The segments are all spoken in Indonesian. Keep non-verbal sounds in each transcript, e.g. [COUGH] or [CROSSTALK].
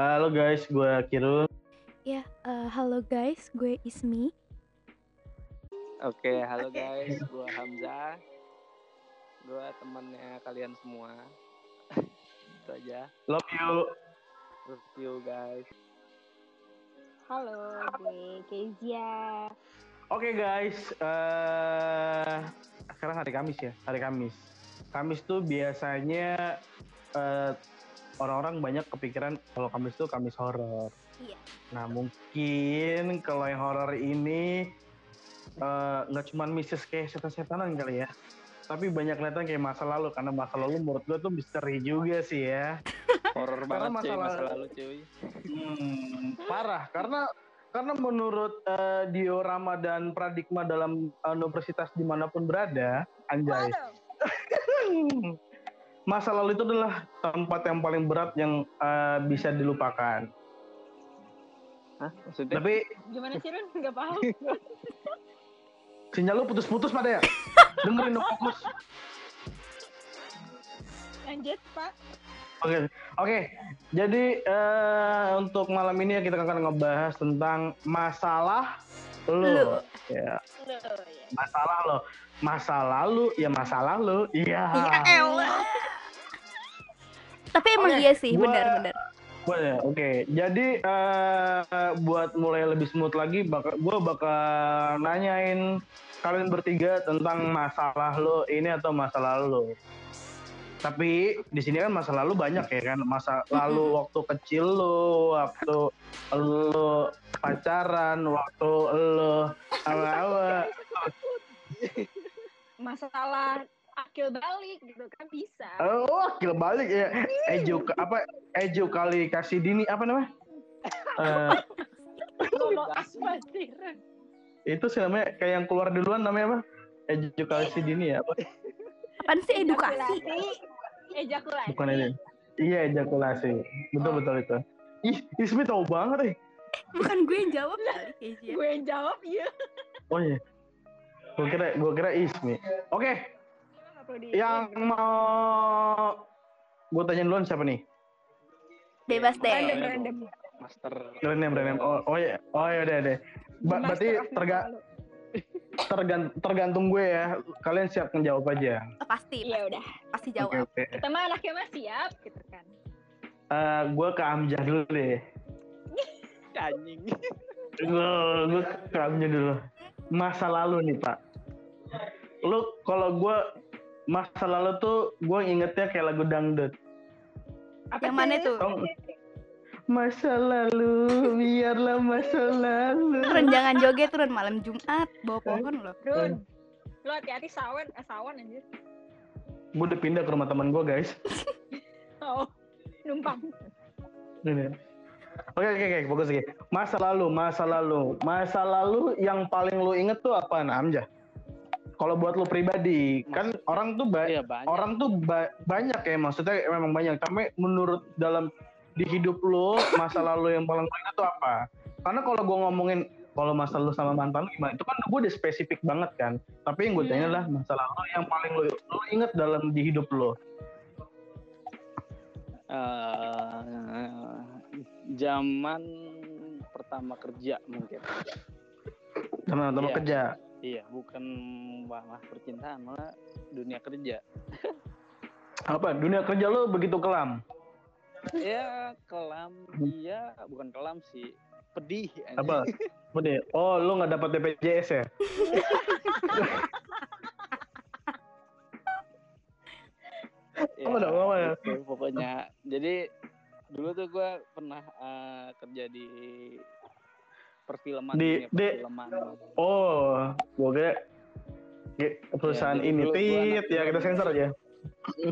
Halo guys, gue Kirun. Ya, eh, halo guys, gue Ismi. Oke, halo guys, gue Hamzah. Gue temannya kalian semua. [LAUGHS] Itu aja. Love you. Love you guys. Halo, gue Kezia. Oke guys, eh sekarang hari Kamis ya, hari Kamis. Kamis tuh biasanya eh, orang-orang banyak kepikiran kalau Kamis tuh Kamis horor. Iya. Nah mungkin kalau yang horor ini eh, nggak cuma mistis kayak setan-setanan kali ya, tapi banyak kelihatan kayak masa lalu karena masa lalu menurut gue tuh misteri juga sih ya. [LAUGHS] Horor banget cuy masalah- masa lalu cuy. Hmm, parah karena karena menurut eh, diorama dan paradigma dalam universitas di mana pun berada, anjay. [LAUGHS] Masa lalu itu adalah tempat yang paling berat yang eh, bisa dilupakan. Hah? Maksudnya? Tapi Gimana sih Run? Gak paham. [LAUGHS] sinyal lu putus-putus pada ya. Dengerin dong fokus. Lanjut, Pak. Oke, oke. Jadi eh, untuk malam ini ya kita akan ngebahas tentang masalah Lu. lo. Ya, Loh, ya. masalah lo. Masa lalu ya masa lalu. Iya. Ya elah. Tapi emang Oke, iya sih, gua- benar-benar. Boleh, oke. Jadi eh, buat mulai lebih smooth lagi, bakal, gue bakal nanyain kalian bertiga tentang masalah lo ini atau masa lalu lo. Tapi di sini kan masa lalu banyak ya kan, masa lalu waktu kecil lo, waktu lo pacaran, waktu lo [LAUGHS] awal-awal. Masalah akil balik gitu kan bisa. Oh, wakil balik ya. Eju apa? Eju kali kasih dini apa namanya? [LAUGHS] Eh, itu sih namanya kayak yang keluar duluan namanya apa? Edukasi dini ya apa? Apaan sih edukasi? Ejakulasi. Bukan ini. Iya ejakulasi. Betul betul itu. Ih, Ismi tahu banget eh. Bukan gue yang jawab kali. Gue yang jawab, iya. Oh iya. Gue kira gue kira Ismi. Oke, perlu di- yang mau gue tanya duluan siapa nih? Bebas Random, deh. random. Master. Brand name, brand name. Oh, oh ya, oh ya udah deh. Ba- berarti Master terga, masa lalu. tergan- tergantung gue ya. Kalian siap menjawab aja. Oh, pasti, Iya udah. pasti jawab. oke. Kita mah anaknya mah siap gitu kan. Eh, gue ke Amjad dulu deh. [LAUGHS] Anjing. Gue gue ke Amjad dulu. Masa lalu nih Pak. Lu kalau gue masa lalu tuh gue ingetnya kayak lagu dangdut. Apa Yang mana tuh? Nggak? Masa lalu, biarlah masa lalu. [LAUGHS] Turun jangan joget turun malam Jumat bawa pohon loh. Run. Lu hati-hati sawan, eh, sawan anjir. Gue udah pindah ke rumah teman gue guys. [LAUGHS] Oh, numpang. Ini. Oke oke oke, fokus lagi. Masa lalu, masa lalu, masa lalu yang paling lu inget tuh apa, Amjad? Kalau buat lu pribadi, kan orang tuh ba- Iya banyak. orang tuh ba- banyak ya maksudnya memang banyak tapi menurut dalam di hidup lo masa lalu yang paling ingat tuh apa karena kalau gue ngomongin kalau masa lalu sama mantan lu gimana itu kan gue udah spesifik banget kan tapi yang gue tanya Hmm. adalah masa lalu yang paling lo, lo inget dalam di hidup lo Eh, zaman pertama kerja mungkin. teman-teman Iya. kerja Iya, bukan malah percintaan, malah dunia kerja. apa dunia kerja lo begitu kelam Ya kelam, iya bukan kelam sih, pedih. anjing. apa Udah, oh lo nggak dapat BPJS ya Ya, [LAUGHS] Apa dah, apa ya? gitu, pokoknya. Jadi dulu tuh gue pernah eh, kerja di perfilman, Di- dunia di- perfilman. oh gue kira perusahaan jadi ini gua tit ya kita sensor aja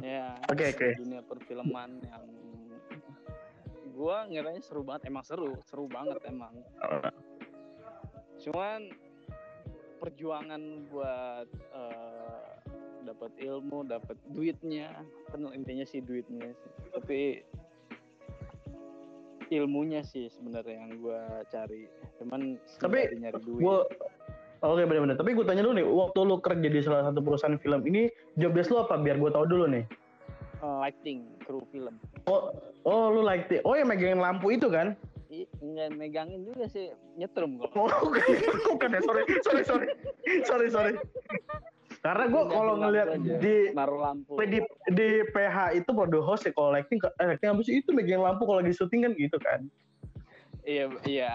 Ya, [LAUGHS] Oke, oke. dunia perfilman yang gua ngiranya seru banget, emang seru, seru banget emang. Cuman perjuangan buat eh, dapat ilmu, dapat duitnya, kan intinya sih duitnya sih. Tapi ilmunya sih sebenarnya yang gua cari. Cuman Tapi nyari duit. gue Oke benar-benar. Tapi gue tanya dulu nih, waktu lu kerja di salah satu perusahaan film ini, job desk lu apa? Biar gue tahu dulu nih. eh, lighting kru film. Oh, oh lu the- Oh, yang megangin lampu itu kan? Nggak megangin juga sih nyetrum kalau. Oh, [LAUGHS] bukan ya. Sorry, sorry, sorry. Sorry, sorry. Karena gue kalau aja. di naruh lampu. di di PH itu produk host ya kalau lighting eh lighting apa sih itu megangin lampu kalau lagi syuting kan gitu kan. Iya, iya.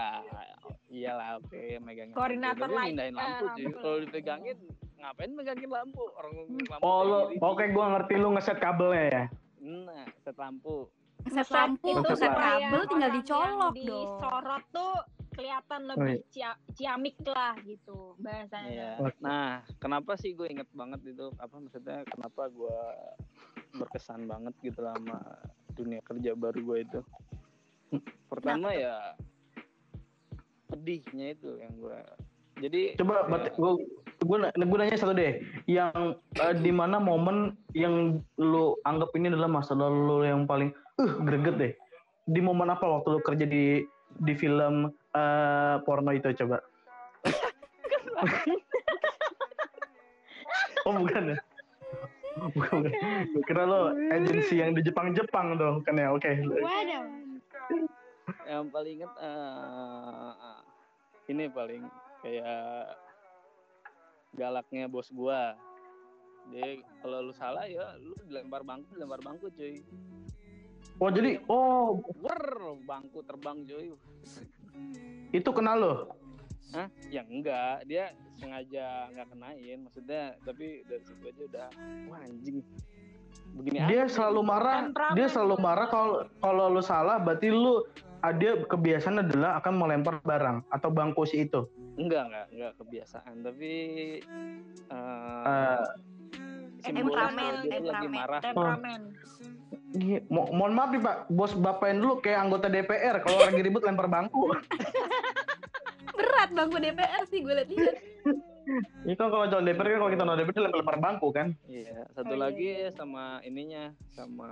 Iyalah, oke, megangin. lampu. Koordinator mindahin eh, lampu, lampu. Kalau dipegangin, ngapain megangin lampu? Orang lampu Oh, gini. oke gue ngerti lu ngeset kabelnya ya. Nah, set lampu. Set Ngeset lampu, set kabel tinggal dicolok dong. disorot tuh kelihatan Oh, lebih iya. cia- ciamik lah gitu bahasanya. Iya. Nah, kenapa sih gue inget banget itu? Apa maksudnya? Kenapa gue berkesan banget gitu sama dunia kerja baru gue itu? Pertama ya pedihnya itu yang gue. Jadi Coba ya, gue gue gue nanya satu deh, yang eh, di mana momen yang lu anggap ini adalah masa lalu lu yang paling uh greget deh. Di momen apa waktu lu kerja di di film eh, porno itu coba? [LAUGHS] oh bukan ya? Bukan, bukan. Gue kira lo agensi yang di Jepang-Jepang dong kan ya? Oke. Waduh. yang paling inget eh, ini paling kayak galaknya bos gua dia kalau lu salah ya lu dilempar bangku dilempar bangku cuy Oh jadi oh wer bangku terbang cuy itu kenal lo? Hah? Ya enggak, dia sengaja nggak kenain, maksudnya tapi dari situ aja udah wah anjing. Begini dia aja selalu marah Temperamen. dia selalu marah kalau kalau lu salah berarti lu ah, dia kebiasaan adalah akan melempar barang atau bangku si itu enggak enggak enggak kebiasaan, tapi eh Eh, temperamen, tuh lagi temperamen. marah. Temperamen. Iya, mo- mohon maaf nih pak. Bos bapain dulu kayak anggota DPR kalau lagi ribut lempar bangku. [LAUGHS] Berat bangku DPR sih gue liat-liat. ini kan kalau calon DPR kan kalau kita nonton DPR lempar lempar bangku kan. Iya, satu Oh, iya, lagi sama ininya sama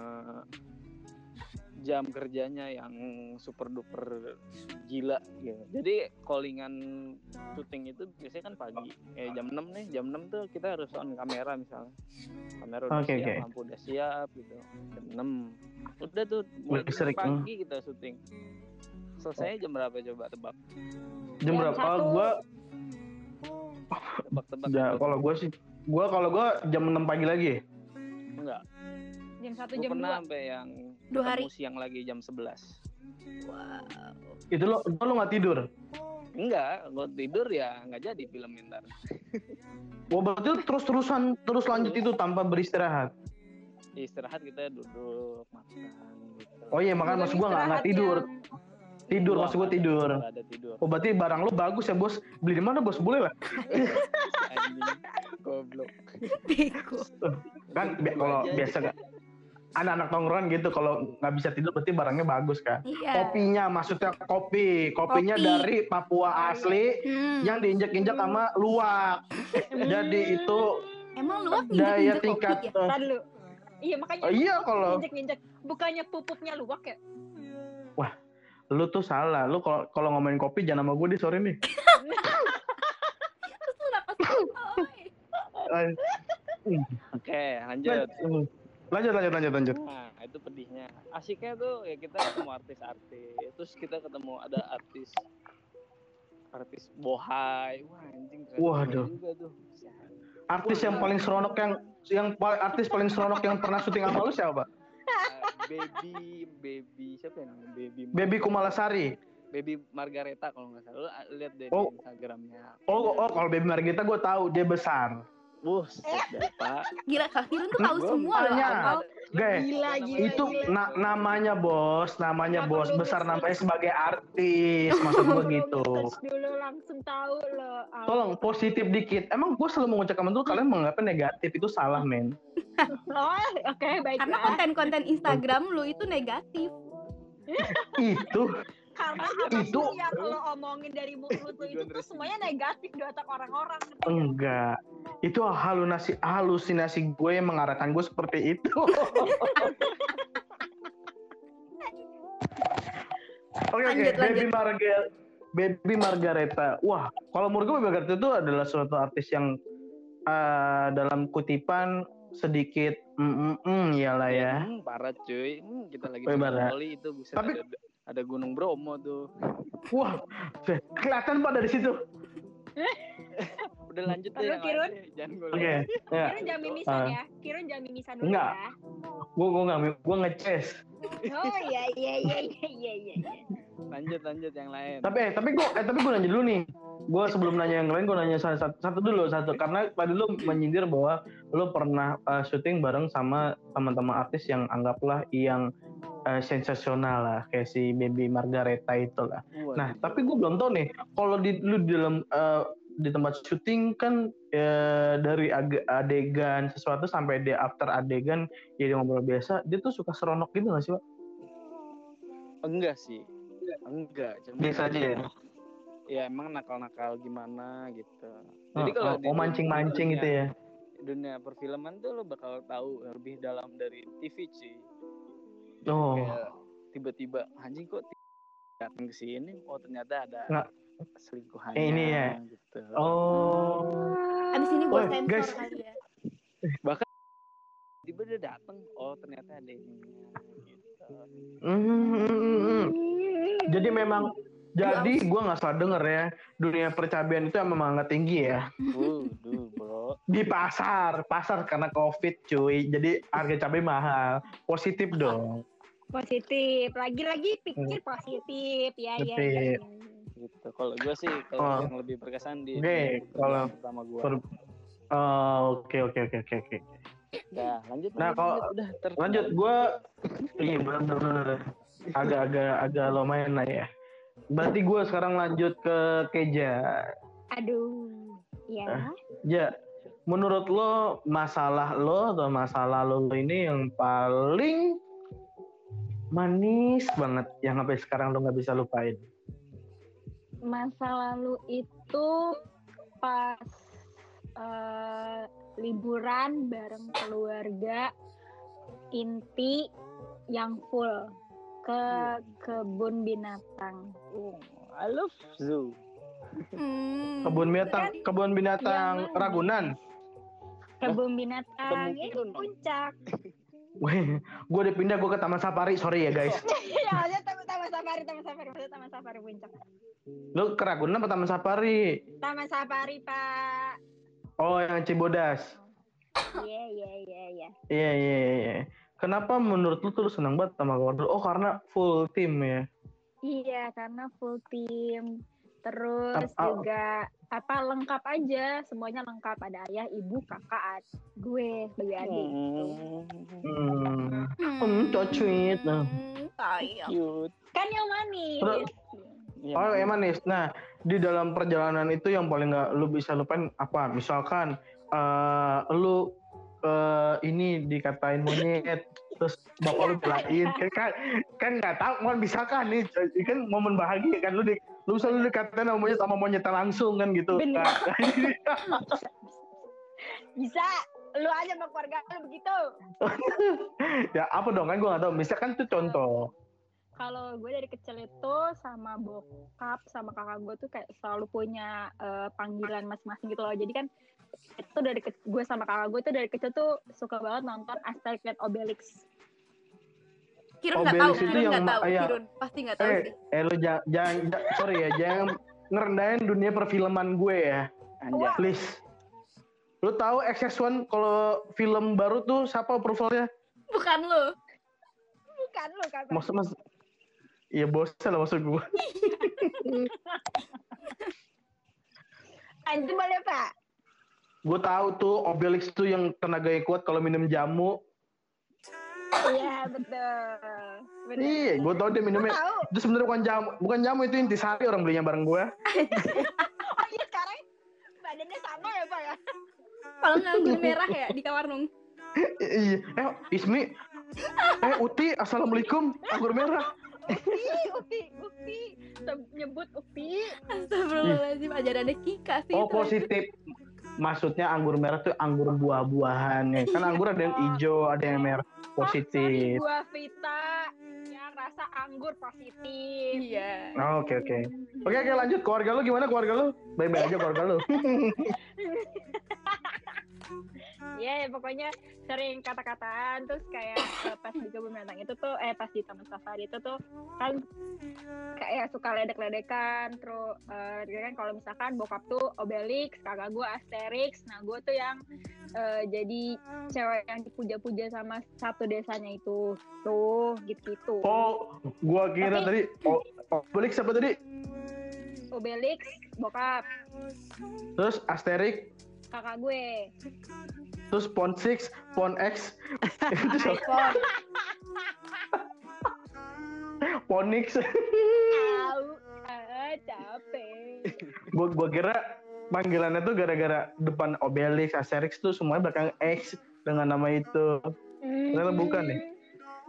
jam kerjanya yang super duper gila gitu. Jadi callingan syuting itu biasanya kan pagi. Eh jam 6 nih, jam 6 tuh kita harus on kamera misalnya. Kamera udah Oke, siap, oke. lampu udah siap gitu. Jam 6. Udah tuh mulai pagi kita syuting. Selesai jam berapa coba tebak? jam Jam berapa satu. gua Tebak-tebak. ya, Tebak. kalau gua sih gua kalau gua jam 6 pagi lagi enggak. Jam satu Gue jam pernah dua. sampai yang Dua hari. ketemu siang lagi jam 11. Wow. itu lo itu lo nggak tidur Enggak, gue tidur ya nggak jadi film ntar. Wah berarti lu terus terusan terus lanjut itu tanpa beristirahat Istirahat kita duduk makan gitu. oh iya makanya Bukan maksud gua nggak nggak tidur yang- tidur maksud gua nggak ada- tidur nggak ada tidur. oh berarti barang lo bagus ya bos beli di mana bos boleh lah [LAUGHS] goblok. Kan kalau biasa kan anak-anak tongkrongan gitu kalau nggak bisa tidur berarti barangnya bagus kan Iya. kopinya maksudnya kopi kopinya Kopi. dari Papua asli Hmm. yang diinjak-injak sama luwak jadi itu Emang lu daya injek-injek kopi tingkat ya? dulu. Iya makanya oh, iya kalau injek-injek. Bukannya pupuknya luwak ya? lu tuh salah lu kalau kalau ngomongin kopi jangan sama gue di sore nih [LAUGHS] lu [LAUGHS] Oke, lanjut. Lanjut lanjut lanjut lanjut Nah, itu pedihnya. Asiknya tuh ya kita ketemu artis-artis. Terus kita ketemu ada artis artis bohai. Wah, anjing keren Waduh. juga tuh. artis yang paling seronok yang yang artis paling seronok yang pernah syuting sama lu siapa Uh, [LAUGHS] baby baby siapa ya namanya? Baby Baby Kumalasari Baby Margareta kalau nggak salah. Lu ah, lihat deh Oh. di Instagramnya. oh oh kalau Baby Margarita gue tahu dia besar Wuh, set Pak. Gila Kak Firun tuh tahu semua loh. Guys, Gila, gila, itu gila. na- namanya bos namanya Nggak bos besar namanya sebagai artis maksud gue gitu dulu langsung tahu loh. Tolong positif dikit emang gue selalu mengucapkan itu kalian menganggapnya negatif itu salah men Oh, oke baik. Karena konten-konten Instagram lu itu negatif. itu Karena apa Itu- yang lo omongin dari mulut lo itu tuh semuanya negatif di otak orang-orang. enggak itu halusinasi halusinasi gue yang mengarahkan gue seperti itu [LAUGHS] Oke oke, Lanjut, Baby. Margaret, Baby Margareta. Wah, kalau menurut gue Baby Margareta itu adalah suatu artis yang eh, dalam kutipan sedikit mm, mm, mm, iyalah ya. Hmm, parah cuy. Hmm, kita lagi. Bali itu buset Tapi- ada, ada Gunung Bromo tuh. Wah, kelihatan Pak dari situ. [LAUGHS] Udah lanjut deh Kirun. Jangan gue Oke, ya. Kirun jangan mimisan Ah. ya. Kirun jangan mimisan dulu Enggak. ya. Gua gua nggak gua ngeces. Oh iya iya iya iya iya iya. Lanjut lanjut yang lain. Tapi eh tapi gua eh tapi gua nanya dulu nih. Gua sebelum nanya yang lain gua nanya satu, satu, dulu satu karena tadi lu menyindir bahwa lu pernah eh, syuting bareng sama teman-teman artis yang anggaplah yang eh, sensasional lah kayak si Baby Margareta itu lah. Waduh. Nah, tapi gue belum tahu nih, kalau di lu di dalam eh, di tempat syuting kan eh, dari adegan sesuatu sampai di after adegan jadi ngobrol biasa, dia tuh suka seronok gitu gak sih, Pak? enggak sih. Enggak, cuma Biasa aja ya. ya emang nakal-nakal gimana gitu. Jadi Oh, kalau oh, oh, mancing-mancing gitu ya. Dunia perfilman tuh lo bakal tahu lebih dalam dari TV sih. Oh, Kayak tiba-tiba anjing kok datang ke sini, oh ternyata ada Nggak. Selingkuhannya Eh, ini ya. gitu. oh, Abis ini gue sensor guys. kali ya. Tiba dia datang, oh ternyata ada ininya gitu. Mm, mm, mm, mm. Jadi memang jadi gue nggak salah denger ya dunia percabean itu emang nggak tinggi ya Waduh, bro. di pasar pasar karena covid cuy jadi harga cabai mahal positif dong Positif. Lagi-lagi pikir positif ya ya. ya, ya. Gitu. Kalau gue sih Oh. kalau yang lebih berkesan di di kalau- pertama gue. per- Oh, oke oke oke oke oke Nah, lanjut. Nah, lanjut, kalau- lanjut, udah ter- lanjut gue iya bener bener agak-agak agak lumayan lah ya berarti gue sekarang lanjut ke Keja Aduh. Ya. ya menurut lo masalah lo atau masalah lo ini yang paling manis banget yang sampai sekarang lo nggak bisa lupain Masa lalu itu pas eh, liburan bareng keluarga inti yang full ke kebun binatang. Oh, I love zoo. Hmm. kebun binatang kebun binatang? Ragunan Kebun binatang Kirun. puncak. [LAUGHS] [LAUGHS] Gue udah pindah gue ke Taman Safari sorry ya guys [LAUGHS] ya, maksudnya taman, taman safari, taman safari, maksudnya taman safari puncak. lo ke Ragunan apa Taman Safari Taman safari, Pak. oh yang Cibodas Iya, iya, iya, iya. Iya iya iya, iya. Kenapa menurut lu tuh lu senang banget sama lu? Oh karena full tim ya. Iya, karena full tim. Terus ap- juga apa lengkap aja, semuanya lengkap. Ada ayah, ibu, kakak, ad- gue sebagai adik. Hmm. Hmm, so sweet. Nah. Hmm. Cute. Kan yang manis. Terus- Iya, Oh ya manis. Nah di dalam perjalanan itu yang paling nggak lu bisa lupain apa? Misalkan eh lu eh, ini dikatain monyet terus bapak lu belain kan kan kan nggak tahu kan misalkan nih ini kan momen bahagia kan lu di lu bisa lu dikatain sama monyet sama monyetnya langsung kan gitu Bener. Nah, [LAUGHS] Bisa. Lu aja sama keluarga lu begitu. [LAUGHS] ya apa dong kan gua nggak tahu misalkan tuh contoh Kalau gue dari kecil itu sama bokap sama kakak gue tuh kayak selalu punya eh, panggilan masing-masing gitu loh. Jadi kan itu dari gue sama kakak gue tuh dari kecil tuh suka banget nonton Asterix dan Obelix. Kirun nggak tahu, itu Kirun yang nggak tahu, ma- ya. Kirun pasti nggak tahu eh sih. eh lu jangan, jangan ja- sorry ya jangan ngerendahin dunia perfilman gue ya Anjay. please lu tahu XS1 kalau film baru tuh siapa approvalnya Bukan lu. Bukan lu kan? maksud mas Iya bosnya lah maksud gue [LAUGHS] Anjir boleh pak? Gue tahu tuh Obelix tuh yang tenaganya kuat kalau minum jamu Iya betul. Betul. iya gue tahu dia minumnya tahu? itu sebenarnya bukan jamu bukan jamu itu intisari orang belinya bareng gue [LAUGHS] Oh iya sekarang badannya sama ya pak ya? Kalau nganggur merah ya di warung. iya eh Ismi eh Uti assalamualaikum anggur merah Upi, Upi, Upi. Tem- Nyebut Upi. Astagfirullahaladzim, ajarannya Kika sih oh itu. Maksudnya anggur merah tuh anggur buah-buahan ya kan anggur ada yang hijau ada yang merah Oh, positif gua Vita. Yang rasa anggur positif. Iya. Oh, Oke oke. Oke oke lanjut keluarga lu gimana keluarga lu? Baik-baik aja keluarga lu. [LAUGHS] ya pokoknya sering kata-kataan terus kayak eh, pas di kebun binatang itu tuh eh pas di taman safari itu tuh kan kayak suka ledek-ledekan terus dia kan kalau misalkan bokap tuh Obelix kakak gue Asterix nah gue tuh yang eh, jadi cewek yang dipuja-puja sama satu desanya itu tuh gitu-gitu. Oh, gua kira Tapi- tadi oh, balik siapa tadi? Obelix bokap. Terus Asterix, kakak gue terus Pon 6, Pon X, iPhone. [LAUGHS] Ponix. Ah, capek gua gua kira panggilannya tuh gara-gara depan Obelix, Asterix tuh semuanya belakang X dengan nama itu. Ternyata bukan nih.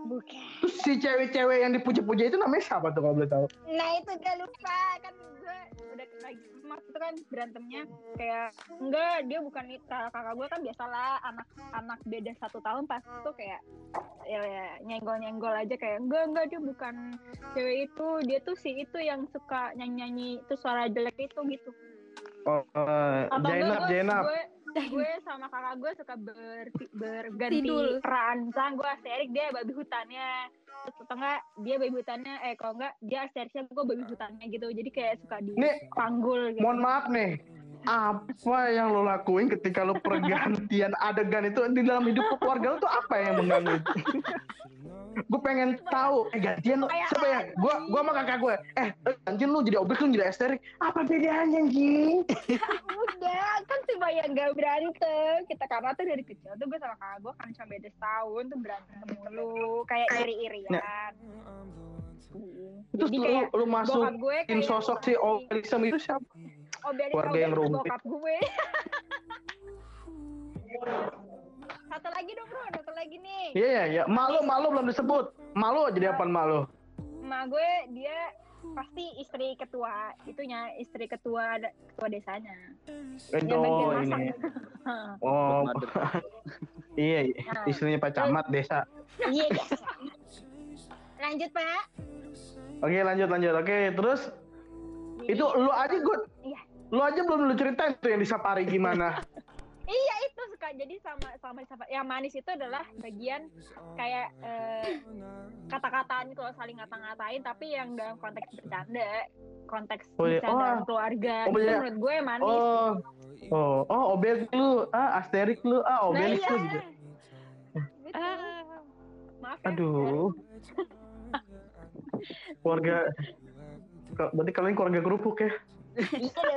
Bukan. Si cewek-cewek yang dipuja-puja itu namanya siapa tuh kalau boleh tahu? Nah itu gak lupa. Kan gue udah lagi maksud itu kan berantemnya. Kayak enggak dia bukan kakak, kakak gue kan biasalah anak anak beda satu tahun pas itu kayak ya, ya nyenggol nyenggol aja. Kayak enggak enggak dia bukan cewek itu. Dia tuh si itu yang suka nyanyi nyanyi itu suara jelek itu gitu. Oh, eh, atau Jainab, enggak gue, Jainab. gue gue sama kakak gue suka ber, berganti Sidul. peran Sang gue Asterix dia babi hutannya terus atau enggak dia babi hutannya eh kalau enggak dia Asterixnya gue babi hutannya gitu jadi kayak suka di Nih, panggul gitu. mohon maaf nih. Apa yang lo lakuin ketika lo pergantian [LAUGHS] adegan itu di dalam hidup keluarga lo tuh apa yang mengganggu? [LAUGHS] gue pengen tahu eh gantian Kayak siapa ya? Gue gua sama kakak gue. Eh gantian lo jadi obrik lo jadi esterik. Apa bedanya anjing? [LAUGHS] udah kan supaya nggak berantem kita karena tuh dari kecil tuh gue sama kakak gue kan cuma beda setahun tuh berantem mulu kayak iri irian Terus jadi kayak lo bokap masukin gue kayak sosok si Obelisem itu siapa? Obelix keluarga yang rumit. bokap gue [LAUGHS] satu lagi dong bro satu lagi nih Iya iya iya. Malu malu belum disebut. Malu jadi apa malu? emak gue dia pasti istri ketua itunya istri ketua ketua desanya bagian [LAUGHS] Oh ini. Oh Mother. iya iya. Nah. Istrinya Pak Camat desa. iya biasa lanjut pak Oke lanjut lanjut. Oke terus Jadi- itu lu aja gue Iya. lu aja belum lu ceritain tuh yang di safari gimana [LAUGHS] Iya itu suka. Jadi sama sama sama yang manis itu adalah bagian kayak eh, kata-kataan kalau saling ngata-ngatain tapi yang dalam konteks bercanda konteks Oh, iya. bercanda Oh. keluarga. Oh, itu iya. menurut gue manis. Oh. Oh oh obel lu ah asterik lu ah nah obelix iya. lu gitu. Gitu. maaf ya. Aduh. [LAUGHS] Keluarga berarti kalian keluarga kerupuk ya iya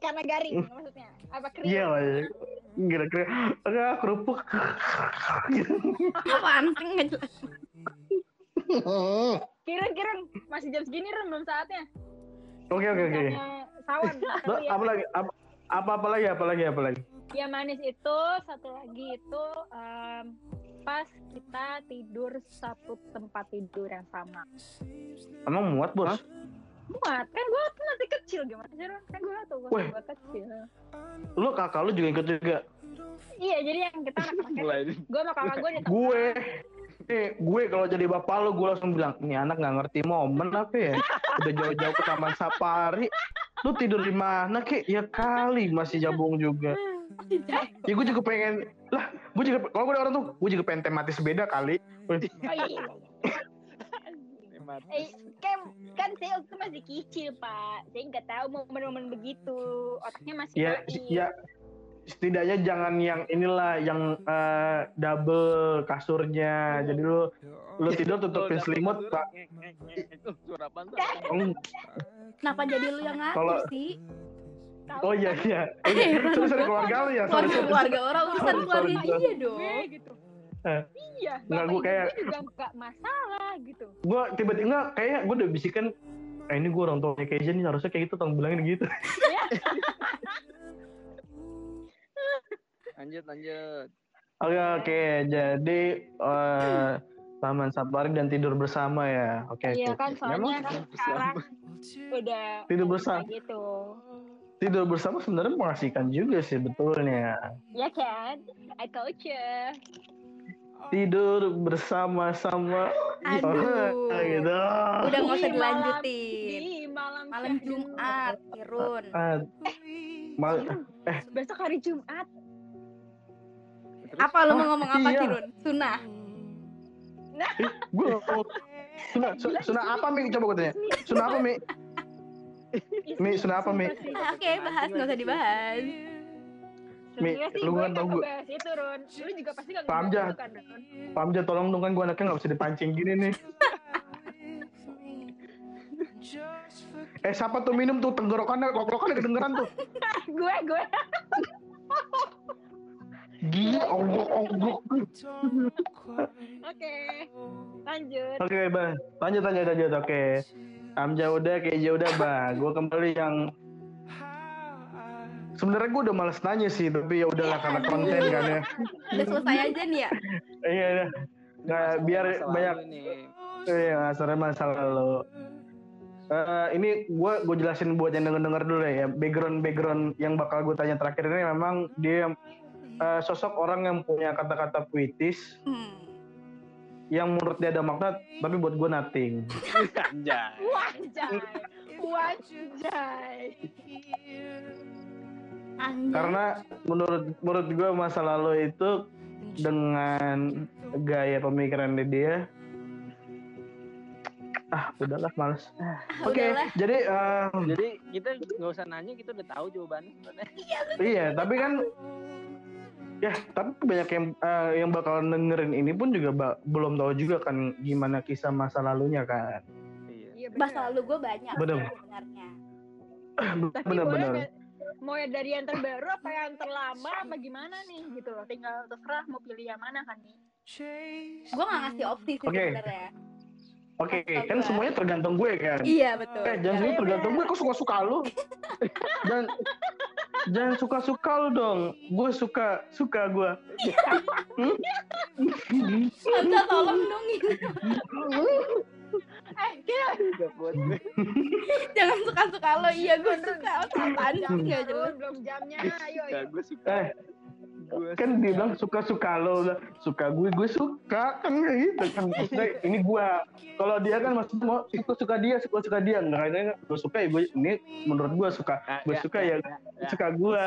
karena garing maksudnya. Apa kering? Iya ya kira-kira kerupuk. Apaan sih nggak jelas. kira-kira masih jam segini Ren, belum saatnya? Oke oke oke. Sawan ya. apa lagi? Apa apa apa lagi apa lagi apa lagi? Ya manis itu satu lagi itu em, pas kita tidur satu tempat tidur yang sama. emang muat bos Muat. Kan gue tuh nanti kecil gimana sih Ron? Kan gue tuh gue kecil. lu kakak lu juga ikut juga? Iya jadi yang kita anak-anaknya [LAUGHS] Mulai gue sama kakak gue. gue eh gue kalau jadi bapak lu gue langsung bilang ini anak nggak ngerti momen apa ya? Udah jauh-jauh ke taman safari. Lu tidur di mana kek ya kali masih jabung juga. Ya gue juga pengen lah gue juga kalau gue ada orang tuh gue juga pengen tematis beda kali. Oh, iya. [LAUGHS] Eh, kan, kan saya waktu itu masih kecil pak, saya nggak tahu momen-momen begitu, otaknya masih ya naif. ya setidaknya jangan yang inilah yang eh, double kasurnya jadi lu lu tidur tutupin selimut pak Kenapa jadi lu yang ngatur Kalau- sih? Oh iya iya oh, iya. sorry sorry [LAUGHS] keluarga lu ya sorry Keluarga keluarga orang urusan keluarga gue dong. gitu. Eh. Iya, Nggak, ibu kayak- gue juga nggak masalah gitu. gue tiba-tiba nggak kayak gue udah bisikan eh ini gue orang tuanya Keisha nih harusnya kayak gitu tolong bilangin gitu Lanjut, lanjut. oke oke jadi eh taman safari dan tidur bersama ya oke Iya oke kan soalnya Memang kan sekarang udah Tidur bersama. gitu. tidur bersama sebenarnya mengasihkan juga sih betulnya Ya kan? I told you. Tidur bersama-sama Aduh. Oh, [LAUGHS] gitu Udah nggak usah dilanjutin. Di malam, Malam. Jumat, Irun. Ah, mal- Besok hari Jumat. Terus Apa lu mau ngomong apa Iya. Kirun? Sunah. Gue Suna, su- suna apa Mi? Coba gue tanya. Suna apa Mi? Mi, sudah apa, Mi? Ah, Oke, bahas nggak usah dibahas. Mi, sih lu kan tau gue- itu, Ron. Lu juga pasti gak kan, Ron. Paham aja tolong dong kan gue anaknya gak bisa dipancing gini nih. Eh siapa tuh minum tuh tenggorokannya, koklokannya kedengeran tuh. [LAUGHS] gue, gue. Gila, onggok, onggok. Oke. Lanjut. Oke, bah. Lanjut, lanjut, lanjut. Oke. Amja udah, Keja udah, bah. Gue kembali yang sebenarnya gue udah males nanya sih, tapi ya udahlah karena konten kan ya. Udah selesai aja nih ya. Iya, iya. Nggak, biar Masa banyak. Iya, masalah masalah lo. Eh, ini gue gue jelasin buat yang denger denger dulu ya background background yang bakal gue tanya terakhir ini memang dia eh, sosok orang yang punya kata-kata puitis Hmm. yang menurut dia ada makna tapi buat gue nothing Anjay. Wajay. Wajay. Anjay. karena menurut menurut gue masa lalu itu dengan gaya pemikiran dia ah udahlah males Ah, oke udahlah. jadi eh, Jadi kita nggak usah nanya, kita udah tahu jawabannya. sebenarnya. Iya, tapi kan ya, tapi banyak yang eh, yang bakal dengerin ini pun juga ba- belum tahu juga kan gimana kisah masa lalunya kan. Iya. Iya, Masa lalu gue banyak Bener. sebenarnya. [CLEARS THROAT] Tapi Bener-bener. Mau ya dari yang terbaru apa yang terlama apa gimana nih gitu loh tinggal terserah mau pilih yang mana kan nih Gue nggak ngasih opsi sih Oke. sebenarnya. Oke, Astaga. kan semuanya tergantung gue kan. Iya betul. Eh, jangan semua tergantung gue, kok suka-suka lu. Dan jangan suka-suka lu dong. Gue suka, suka gue. Anda tolong dong ini. Eh Gak. [LAUGHS] Jangan suka-suka lo. Iya gue suka. Apaan sih jamnya nggak jelas. Belum jamnya ayo Gak ayo gue suka. Eh, Gue kan dia bilang suka-suka lo, suka gue, gue suka kan gitu kan. Maksudnya ini gue. Kalau dia kan maksudnya mau suka-suka dia, suka-suka dia. Enggak kayaknya gue suka ya gue, ini menurut gue suka. Ah, Gue ya, suka ya, suka gue.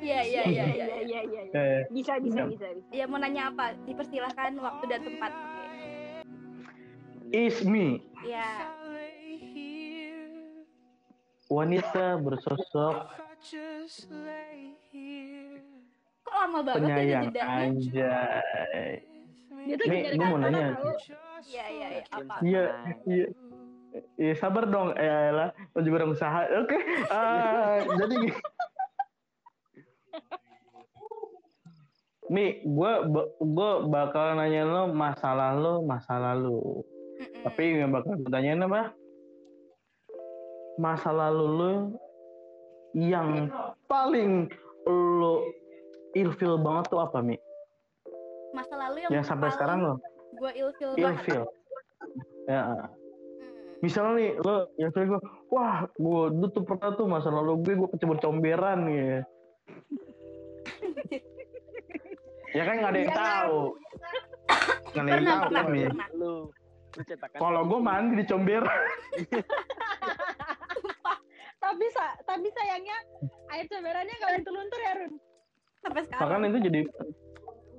Iya iya iya iya. iya iya iya iya. Eh, bisa bisa bisa bisa Ya mau nanya apa? Dipersilahkan waktu dan tempat. Is me. Ya. Wanita bersosok Kok lama banget ya penyayang jedanya? anjay. dia tuh Nih, gua mau nanya. Iya iya iya. Apa? Iya, iya. Iya sabar dong, eh lah, juga udah usaha. Oke, ah, jadi gini. Mi, gue gue bakal nanya lo masalah lo masa lalu. Mm-mm. Tapi yang bakal gue tanyain apa? Masa lalu lo yang paling lo ilfil banget tuh apa Mi? masa lalu yang, Yang sampai sekarang lo gue ilfil banget. ilfil. Ya, Hmm. misalnya nih lo yang sering gue wah gue dulu tuh pernah tuh masa lalu gue gue kecebur comberan ya [LAUGHS] ya kan nggak ada yang tahu nggak ada yang tahu kan ya pernah. lu. Kalau gue mandi di comberan [LAUGHS] tapi sa tapi sayangnya air comberannya nggak luntur-luntur ya Run. Sampai sekarang. bahkan itu jadi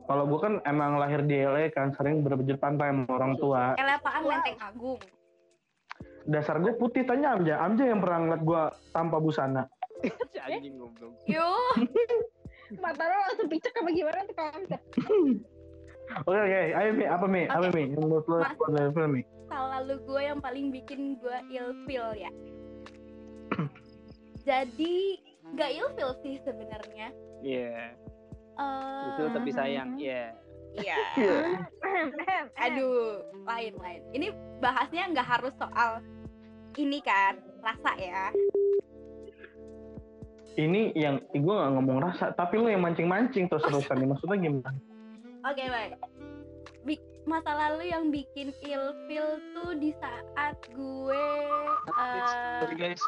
kalau gue kan emang lahir di LA kan sering berbejut pantai sama orang tua. Kelepaan Lenteng Agung. dasar gue putih tanya Amja. Amja yang pernah ngeliat gue tanpa busana. Anjing goblok. Yo, [LAUGHS] mata lo langsung picek apa gimana tuh kalau [LAUGHS] oke oke ayo Mi apa Mi apa Mi yang menurut lo level Mi masa lalu gue yang paling bikin gue ilfil ya. [CLEARS THROAT] Jadi gak ilfil sih sebenarnya. Iya. Eh, Itu tapi sayang. Iya. Iya. [CLEARS THROAT] Iya. [CLEARS THROAT] Aduh, lain lain. Ini bahasnya nggak harus soal ini kan rasa ya. ini yang gue nggak ngomong rasa tapi lo yang mancing-mancing terus terusan nih maksudnya gimana Oke baik. Bik- masa lalu yang bikin ilfil tuh di saat gue eh Sorry guys.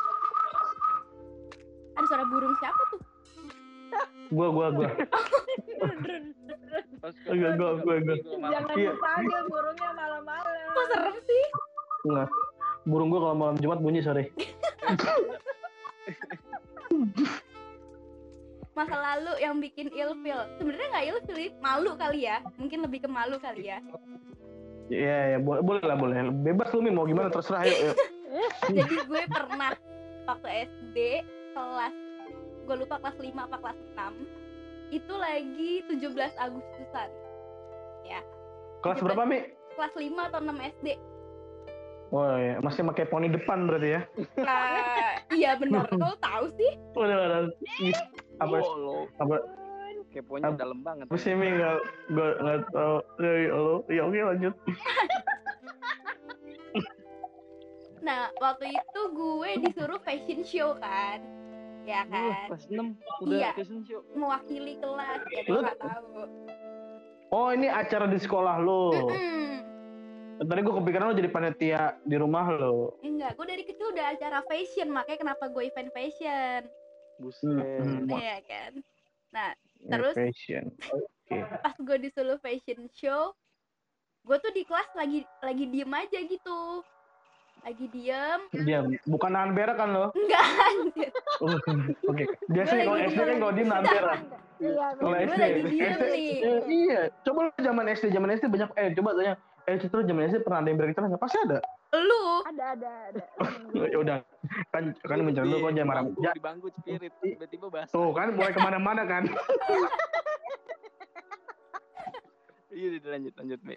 ada suara burung siapa tuh? gue gue gue Enggak, gua- gua- gua. jangan Iya. dipanggil burungnya malam-malam Kok serem sih? Enggak. burung gue kalau malam jumat bunyi sorry [LAUGHS] masa lalu yang bikin ilfil sebenarnya nggak ilfil malu kali ya. Mungkin lebih ke malu kali ya. Iya, ya, boleh, boleh lah, boleh. Bebas lu, mau gimana, terserah, yuk, yuk. [LAUGHS] jadi gue pernah waktu SD kelas gue lupa kelas 5 apa kelas 6 itu lagi 17 Agustusan. Kelas berapa, Mi? kelas 5 atau 6 SD Oh iya, masih pakai poni depan berarti ya? nah, iya benar lo tahu sih. Ih, Apa, Oh, lo apa, keponya Apa- dalam banget. apa sih, Mi? Nggak, nggak, nggak tahu. Ya, ya, lo. Ya, oke, lanjut. [LAUGHS] nah waktu itu gue disuruh fashion show kan ya kan kelas 6 udah Iya. fashion show. mewakili kelas ya gue nggak tahu Oh, ini acara di sekolah lo. Mm-mm. Tadi gue kepikiran lo jadi panitia di rumah lo. enggak gue dari kecil udah acara fashion makanya kenapa gue event fashion Buset. Hmm. Iya kan nah Ya, Terus? Fashion. Oke. pas gue disuruh fashion show gue tuh di kelas lagi lagi diem aja gitu lagi diem Diam. Bukan nahan berak kan lo? enggak Oh, Oke. Biasanya Gue kalau SD kan di- kalau diem nahan berak. Iya, Kalau Gue SD, lagi diem nih. eh, iya. Coba zaman SD, zaman SD banyak. Eh, coba tanya. Eh, Citra zaman SD pernah ada yang berak di celana? Pasti ada. lu ada ada ada. [LAUGHS] Ya udah. Kan kan mencari lu kok jangan marah. Bangku, Ja, di bangku spirit tiba-tiba basah. tuh kan mulai ke mana-mana kan. [LAUGHS] Iya, udah lanjut lanjut, Mi.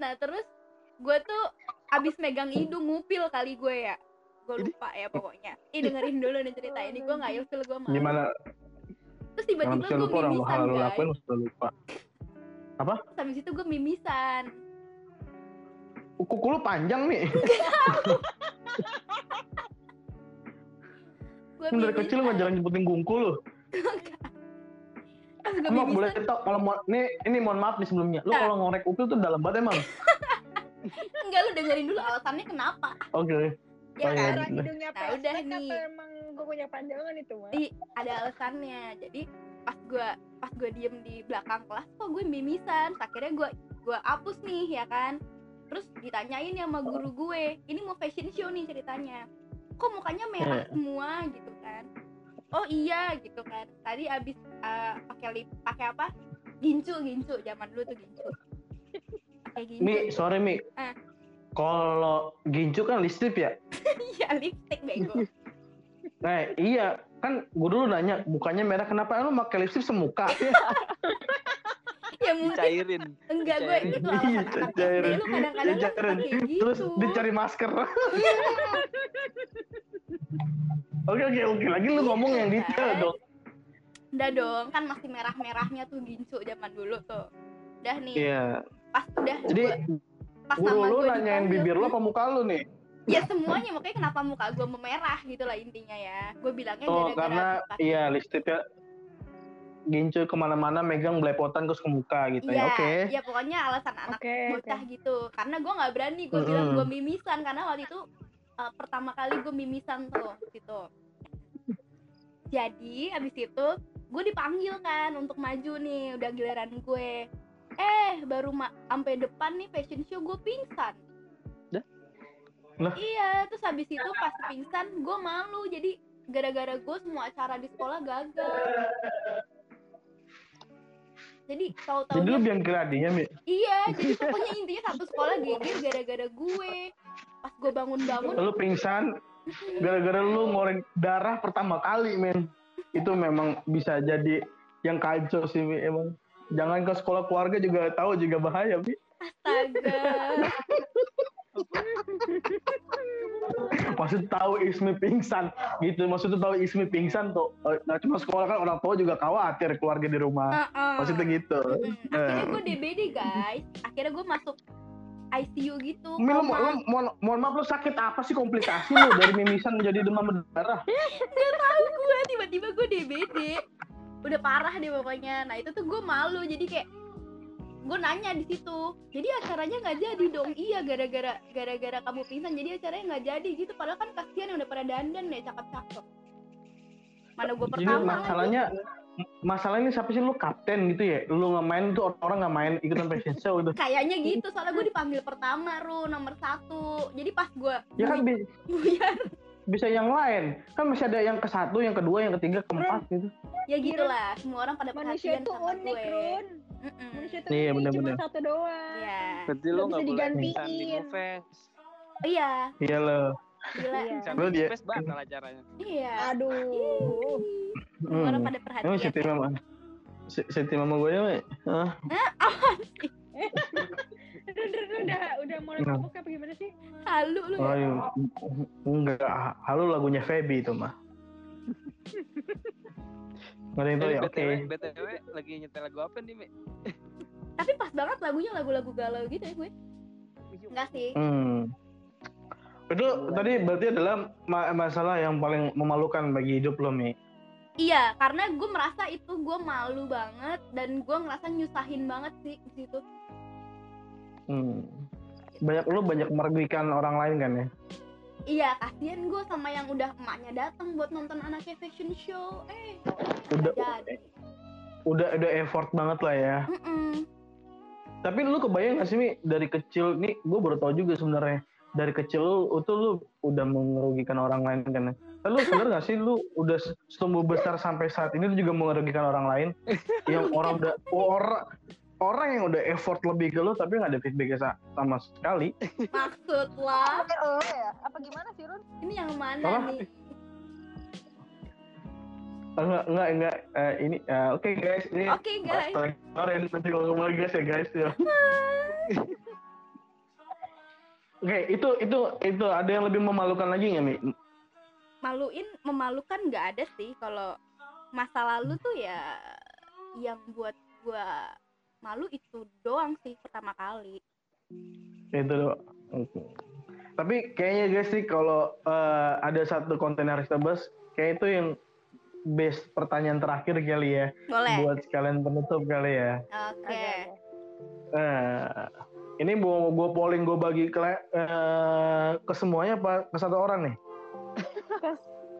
nah terus gue tuh abis megang hidung ngupil kali gue ya gue lupa ya pokoknya ih dengerin dulu nih cerita ini gue nggak ilfil gue malu Gimana? terus tiba-tiba gue lupa orang mimisan hal lu guys lakuin lupa. terus habis itu gue mimisan Kuku lu panjang nih. gue dari kecil lu nggak jarang nyebutin gungku lu. Emang boleh tau kalau mau nih ini mohon maaf nih sebelumnya. Lu Nah. kalau ngorek upil tuh dalam banget emang. enggak lu dengerin dulu alasannya kenapa Oke. ya iya. kan Orang hidungnya Nah, udah nih. atau emang gue punya panjangan itu mah? Ih, ada alasannya jadi pas gue pas gue diem di belakang kelas kok gue mimisan akhirnya gue gue hapus nih ya kan terus ditanyain ya sama guru gue ini mau fashion show nih ceritanya. Kok mukanya merah Iya. semua? Gitu kan. Oh iya gitu kan. Tadi abis eh, pakai lip pakai apa? Gincu gincu. Zaman dulu tuh gincu. Pakai gincu. Mi, sorry Mi. Ah. Kalau gincu kan listrik ya. [LAUGHS] iya lipstick bego. Nah, [LAUGHS] iya, kan gue dulu nanya, mukanya merah kenapa? Lu pakai lipstick semuka? ya [LAUGHS] mungkin Dicairin. enggak gue Dicairin. itu Iya, dicairin. lu kadang-kadang kan Dicairin. pakai gitu Terus dicari masker. oke oke oke, lagi lu ngomong yang detail Guys. dong. Udah dong, kan masih merah-merahnya tuh gincu zaman dulu tuh. Udah nih, Iya. pas udah Jadi gua- pas guru sama lu nanyain bibir lu apa muka lu nih? Ya semuanya, makanya kenapa muka gue memerah gitu lah intinya ya. Gue bilangnya Oh, gara-gara karena iya listriknya gincu ke mana-mana megang belepotan terus ke muka gitu Iya, ya. Oke. ya pokoknya alasan anak Oke. bocah gitu. Karena gue nggak berani, gue bilang gue mimisan karena waktu itu uh, pertama kali gue mimisan tuh gitu. Jadi abis itu gue dipanggil kan untuk maju nih, udah giliran gue. Eh baru sampai depan nih fashion show gue pingsan. Lah? Iya, terus habis itu pas pingsan gue malu jadi gara-gara gue semua acara di sekolah gagal. Jadi tahu-tahu Jadi lu biang kiradinya, Mi. Iya, [LAUGHS] jadi pokoknya intinya satu sekolah geger gara-gara gue. Pas gue bangun-bangun, Lu pingsan gara-gara lu ngoreng darah pertama kali, men. Itu memang bisa jadi yang kacau sih, Mi. Emang jangan ke sekolah keluarga juga tahu juga bahaya, Mi. astaga. [LAUGHS] Maksud tahu Ismi pingsan gitu. Maksud tahu Ismi pingsan tuh. Eh, Nah, cuma sekolah kan orang tua juga khawatir keluarga di rumah. Heeh. Maksudnya gitu. Mm-mm. Akhirnya gue DBD guys. Akhirnya gue masuk ICU gitu. Mi, lu, koma. lu, mohon, mohon maaf lu sakit apa sih komplikasi lu dari mimisan menjadi demam berdarah? Gak tahu gue tiba-tiba gue DBD. Udah parah deh pokoknya. Nah itu tuh gue malu jadi kayak gue nanya di situ jadi acaranya nggak jadi dong iya gara-gara gara-gara kamu pingsan jadi acaranya nggak jadi gitu padahal kan kasihan yang udah pada dandan deh cakep-cakep mana gue Jadi pertama masalahnya masalahnya ini siapa sih lu kapten gitu ya? Lu nggak main tuh orang nggak main ikutan fashion show gitu. [LAUGHS] kayaknya gitu soalnya gue dipanggil pertama ru nomor satu jadi pas gue Ya kan bi- buyar bisa yang lain. Kan masih ada yang ke satu, yang kedua, yang ketiga, keempat gitu. ya gitulah semua orang pada Manusia sama unik, gue Run. Mm-mm. Manusia Iya, unik, bener-bener. cuma satu doang. Iya. Berarti lo nggak boleh digantiin. standing fans. Iya, Iya lo. gila. Iya. Standing dia- fans batal acaranya. Iya. Aduh. Semua orang Hmm. pada Emang perhatian. tim mama, si, si tim mama gue ya, ah, Run, Run, Run, udah udah mulai Nah. mabuk apa gimana sih? Halu lu oh, ya. iya. enggak, halo lagunya Feby itu mah. Nggak ada yang tahu Eh, ya, oke. BTW, BTW lagi nyetel lagu apa nih, Mi? [LAUGHS] Tapi pas banget lagunya lagu-lagu galau gitu ya gue. Enggak sih. Hmm. Itu tadi berarti adalah ma- masalah yang paling memalukan bagi hidup lo, Mi. Iya, karena gue merasa itu gue malu banget dan gue ngerasa nyusahin banget sih di situ. Hmm. Banyak lo banyak merugikan orang lain kan ya? Iya, kasihan gue sama yang udah emaknya datang buat nonton anaknya fashion show. Eh, Udah jadi. udah udah effort banget lah ya. Mm-mm. Tapi lu kebayang gak sih Mi dari kecil nih gue baru tahu juga sebenarnya dari kecil lu itu lu udah merugikan orang lain kan ya. Tapi lu sadar gak sih lu udah tumbuh besar sampai saat ini lu juga merugikan orang lain [LAUGHS] yang orang udah orang orang yang udah effort lebih ke lu tapi nggak ada feedback sama sekali. [LAUGHS] Maksud lah, Oh ya, apa gimana sih Run? ini yang mana Apa? nih? Enggak enggak enggak Eh, ini eh, oke guys ini Oke guys. Kemarin nanti ngomong lagi guys ya guys ya. Oke, itu itu itu ada yang lebih memalukan lagi nggak Mi? Maluin, memalukan nggak ada sih kalau masa lalu tuh ya yang buat gue malu itu doang sih pertama kali. Itu doang. Oke. Tapi kayaknya guys sih kalau eh, ada satu konten harus kita bahas, kayak itu yang best pertanyaan terakhir kali ya Boleh. buat sekalian penutup kali ya. Oke. Eh, ini mau gue polling gue bagi ke eh, ke semuanya apa ke satu orang nih?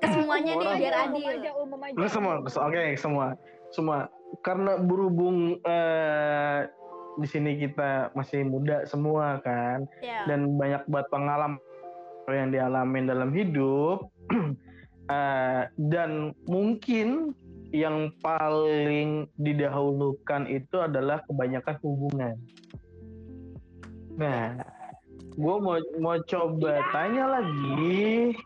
Ke semuanya deh Orang. biar umum adil. aja, umum aja. Semua, ke- oke semua, semua. Karena berhubung eh, di sini kita masih muda semua kan, Ya. dan banyak banget pengalaman yang dialamin dalam hidup [CLEARS THROAT] Eh, dan mungkin yang paling didahulukan itu adalah kebanyakan hubungan. Nah, gue mau mau coba tanya lagi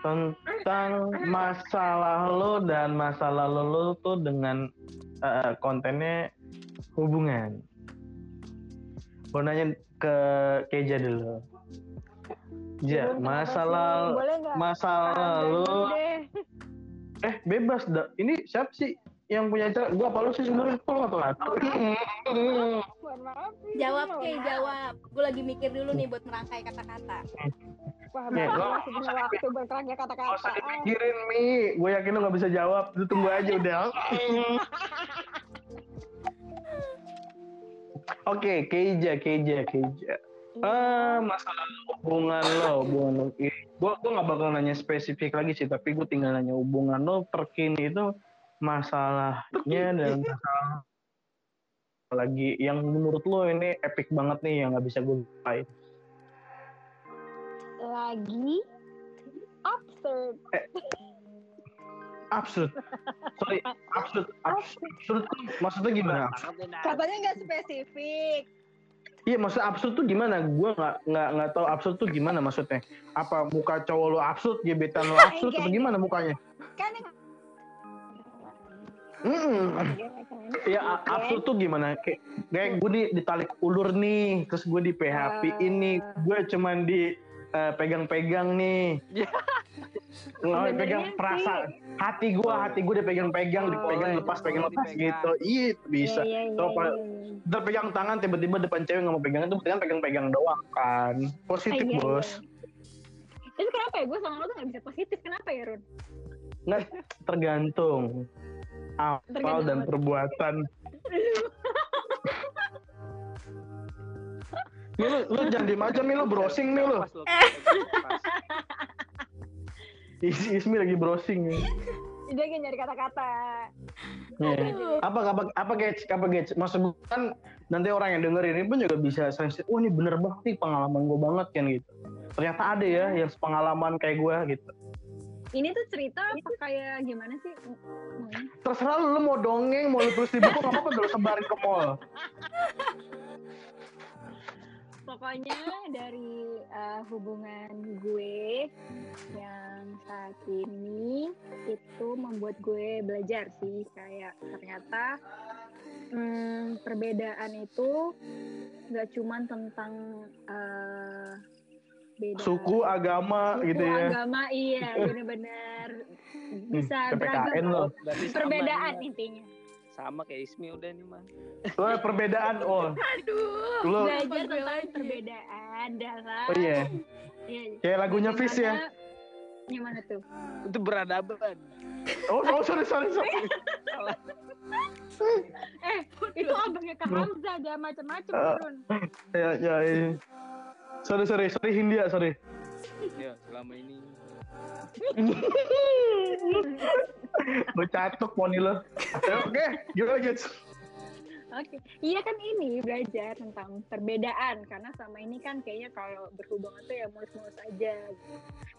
tentang masalah lo dan masalah lo lo tuh dengan eh, kontennya hubungan. Gue nanya ke Keja dulu. Ja, kenapa masalah masalah Anda lo eh bebas dah. Ini siapa sih yang punya acara? Gua apa lu sih sebenarnya? Kok nggak tahu? Mohon maaf. nih, Jawab mohon ke maaf. jawab. Gue lagi mikir dulu nih buat merangkai kata-kata. Wah, Nih, bapak lo- masih punya waktu Gak kata-kata. usah dipikirin Mi. Gue yakin lu nggak bisa jawab. Lu tunggu aja udah. [LAUGHS] Oke, Keija, Keija, Keija. Ah, masalah hubungan lo, hubungan lo. Gue gue nggak bakal nanya spesifik lagi sih, tapi gue tinggal nanya hubungan lo terkini itu masalahnya dan masalah lagi yang menurut lo ini epic banget nih yang nggak bisa gue lupain. Lagi absurd. Absurd. Sorry, absurd. Absurd, absurd tuh maksudnya gimana? Katanya nggak spesifik. Iya, maksudnya absurd tuh gimana? Gue nggak nggak nggak tahu absurd tuh gimana maksudnya. Apa muka cowok lo absurd, gebetan lo absurd, atau gimana mukanya? Kan yang Mm-mm. Ya a- absurd tuh gimana? Kayak, kayak gue di, ditalik ulur nih, terus gue di PHP ini, gue cuman di eh, pegang-pegang nih. [LAUGHS] Nggak pegang perasaan hati gue, hati gue dipegang-pegang, dipegang Oh, lepas, itu pegang lepas dipegang. gitu. Iya bisa. Apa? iya, iya. Ntar pegang tangan tiba-tiba depan cewek nggak mau pegang itu kan pegang-pegang doang kan. Positif Ah, iya, bos. iya. Itu kenapa ya? Gue sama lo tuh gak bisa positif. Kenapa ya, Run? Nggak tergantung akal Tergantung dan perbuatan. [LAUGHS] Nih lu, lu jangan diem aja nih lu browsing nih lu. Is- Ismi lagi browsing nih. Dia lagi nyari kata-kata. Iya. Aduh. Apa apa apa guys? Apa guys? Maksud gue kan nanti orang yang denger ini pun juga bisa sensitif. Oh ini bener banget nih pengalaman gue banget kan gitu. Ternyata ada ya yang sepengalaman kayak gue gitu. ini tuh cerita apa kayak gimana sih? Terserah lu, lu mau dongeng, mau lu tulis di buku, apa-apa lu sebarin ke mall. Pokoknya dari eh, hubungan gue yang saat ini itu membuat gue belajar sih kayak ternyata hmm, perbedaan itu nggak cuman tentang eh, beda Suku, agama suku, gitu ya. agama iya bener-bener bisa PPKN beragam perbedaan nih, Mas. intinya sama kayak Ismi udah nih mah. Lo perbedaan, oh. [LAUGHS] Aduh. Lo, belajar tentang perbedaan dalam oh iya. iya, Kayak lagunya Fish ya. gimana tuh Itu beradaban. Oh, oh sorry, sorry, sorry. [LAUGHS] eh itu abangnya Kak Bro. Hamzah ada macam-macam Eh. turun Ya, ya, iya. Sorry, sorry, sorry Hindia, sorry. Ya, selama ini [LAUGHS] Gue catuk poni lo. Ya, Oke, gimana guys? Oke, iya kan ini belajar tentang perbedaan karena selama ini kan kayaknya kalau berhubungan tuh ya mulus-mulus aja.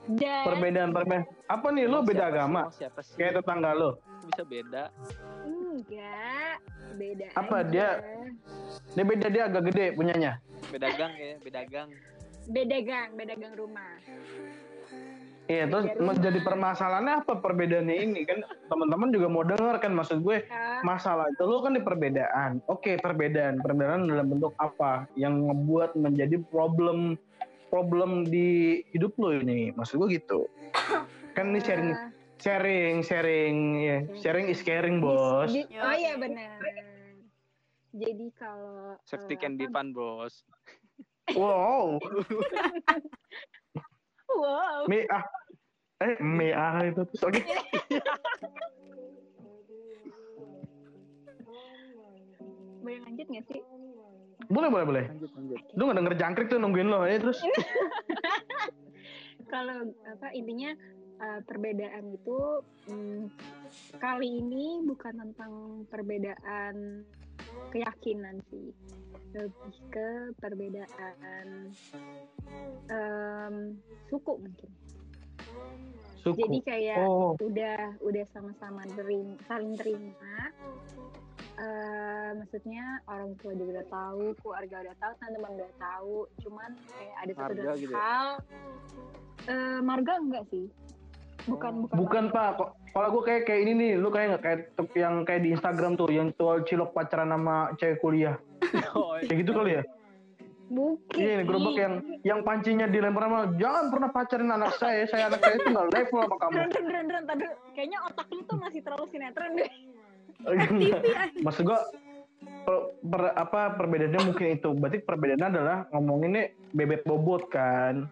Dan Perbedaan, perbedaan. Apa nih, lo beda siapa agama? Siapa sih? Kayak tetangga lo. bisa beda. enggak beda. Apa, aja. dia- Dia beda, dia agak gede punyanya. Beda gang ya, beda gang. beda gang, beda gang rumah. Iya, terus rumah. menjadi permasalahannya apa perbedaannya ini kan teman-teman juga mau denger kan maksud gue Ah, masalah itu lo kan di perbedaan. Oke, perbedaan. Perbedaan dalam bentuk apa yang ngebuat menjadi problem problem di hidup lo ini. Maksud gue gitu. Kan ini sharing ah, sharing sharing ya. Sharing is caring, Bos. oh iya benar. Jadi kalau Safety eh, can be fun, bos. Wow. [LAUGHS] Wow. Mi ah eh mi ah itu terus [LAUGHS] oke. Boleh lanjut nggak sih? Boleh, boleh, boleh. Lanjut, lanjut. Lu nggak denger jangkrik tuh nungguin lo. Eh, terus [LAUGHS] kalau apa intinya uh, perbedaan itu mm, kali ini bukan tentang perbedaan keyakinan sih lebih ke perbedaan em, suku mungkin. Suku. jadi kayak Oh, udah udah sama-sama terim, saling terima. Eh, maksudnya orang tua juga udah tahu keluarga udah tahu teman-teman udah tahu. Cuman kayak ada satu Marga gitu ya? hal eh, marga enggak sih bukan bukan bukan. Pak. Kok kalau gue kayak kayak ini nih, lu kayak nggak kayak tuh yang kayak di Instagram tuh yang tuh cilok pacaran sama cewek kuliah. Oh, Kayak gitu kali ya? Bukan. Iya, ini gerobak yang yang pancinya dilempar sama jangan pernah pacarin anak saya, saya anak saya itu nggak level sama kamu. Ren, ren, ren, ren, tadi kayaknya otak lu tuh masih terlalu sinetron deh. [LAUGHS] TV Maksud gua per, per- apa perbedaannya mungkin itu. Berarti perbedaannya adalah ngomongin nih bebet bobot kan.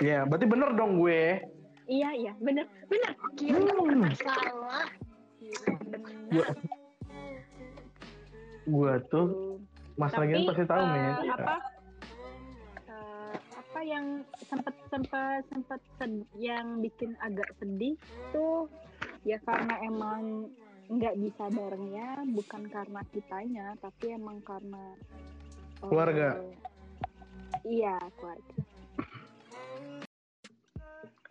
Iya, Ya, berarti bener dong gue. iya, iya, bener, bener. Kira Hmm. salah. Gua- Gue tuh Mas Lagian pasti tahu eh, nih. apa eh, apa yang sempat sempat sempat sed- yang bikin agak sedih tuh ya karena emang nggak bisa barengnya bukan karena kitanya tapi emang karena eh, Keluarga. iya keluarga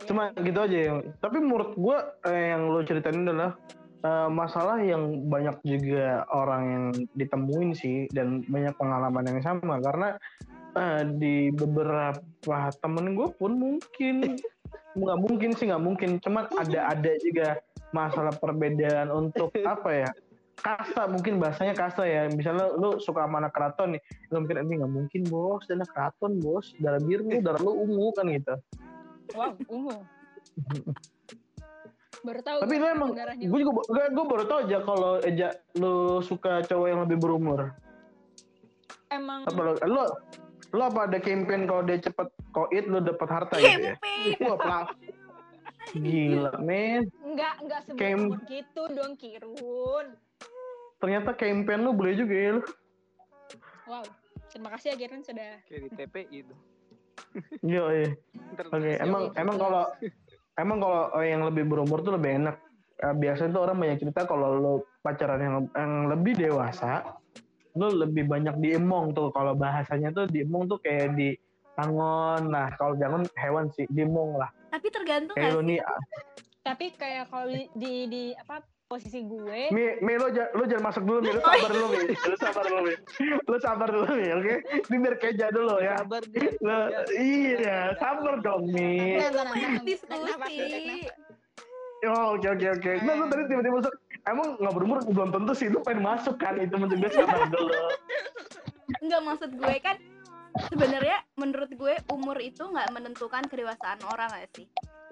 Cuma gitu aja ya. Tapi menurut gue eh, yang lo ceritain adalah eh, masalah yang banyak juga orang yang ditemuin sih dan banyak pengalaman yang sama. Karena eh, di beberapa temen gue pun mungkin [LAUGHS] nggak mungkin sih nggak mungkin. Cuman ada ada juga masalah perbedaan untuk [LAUGHS] apa ya kasta mungkin bahasanya kasta ya. Misalnya lu suka sama anak keraton nih lu mikir ini nggak mungkin bos. Anak keraton bos. Darah biru darah lu ungu kan gitu. Wow ungu. [LAUGHS] Baru tahu Tapi lu emang, gue juga, gue, gue baru tau aja kalau Eja lu suka cowok yang lebih berumur. emang Apa lu, lu, lu apa ada campaign kalau dia cepet koit lu dapat harta gitu ya? Wah, pelang. Gila, men. nggak nggak Kem- sebut gitu dong Kirun Ternyata campaign lu boleh juga ya lu. wow terima kasih ya Kirun sudah Kayak di TPI itu. Iya, iya. Oke, siapa emang itu? emang kalau emang kalau yang lebih berumur tuh lebih enak. Eh, biasanya tuh orang banyak cerita kalau lu pacaran yang, yang lebih dewasa, lu lebih banyak diemong tuh. Kalau bahasanya tuh diemong tuh kayak di Jangon. Nah, kalau jangan hewan sih, dimong lah. Tapi tergantung Kayak sih? nih, Tapi kayak kalau di, di, di apa posisi gue, Mi, Mi lo, lo jangan masuk dulu, Mi. Lo sabar dulu, Mi. Lo sabar dulu, Mi. Lo sabar dulu, Mi. Oke? Ini biar keja dulu ya. Sabar dia. Lo, iya, sabar dong, Mi. Diskusi. Dulu. Oh, oke, oke, oke. Nah, lo tadi tiba-tiba masuk. Emang nggak berumur belum tentu sih. Lo pengen masuk kan. Itu maksud gue sabar [LAUGHS] dulu. Enggak maksud gue kan sebenarnya menurut gue umur itu nggak menentukan kedewasaan orang gak sih?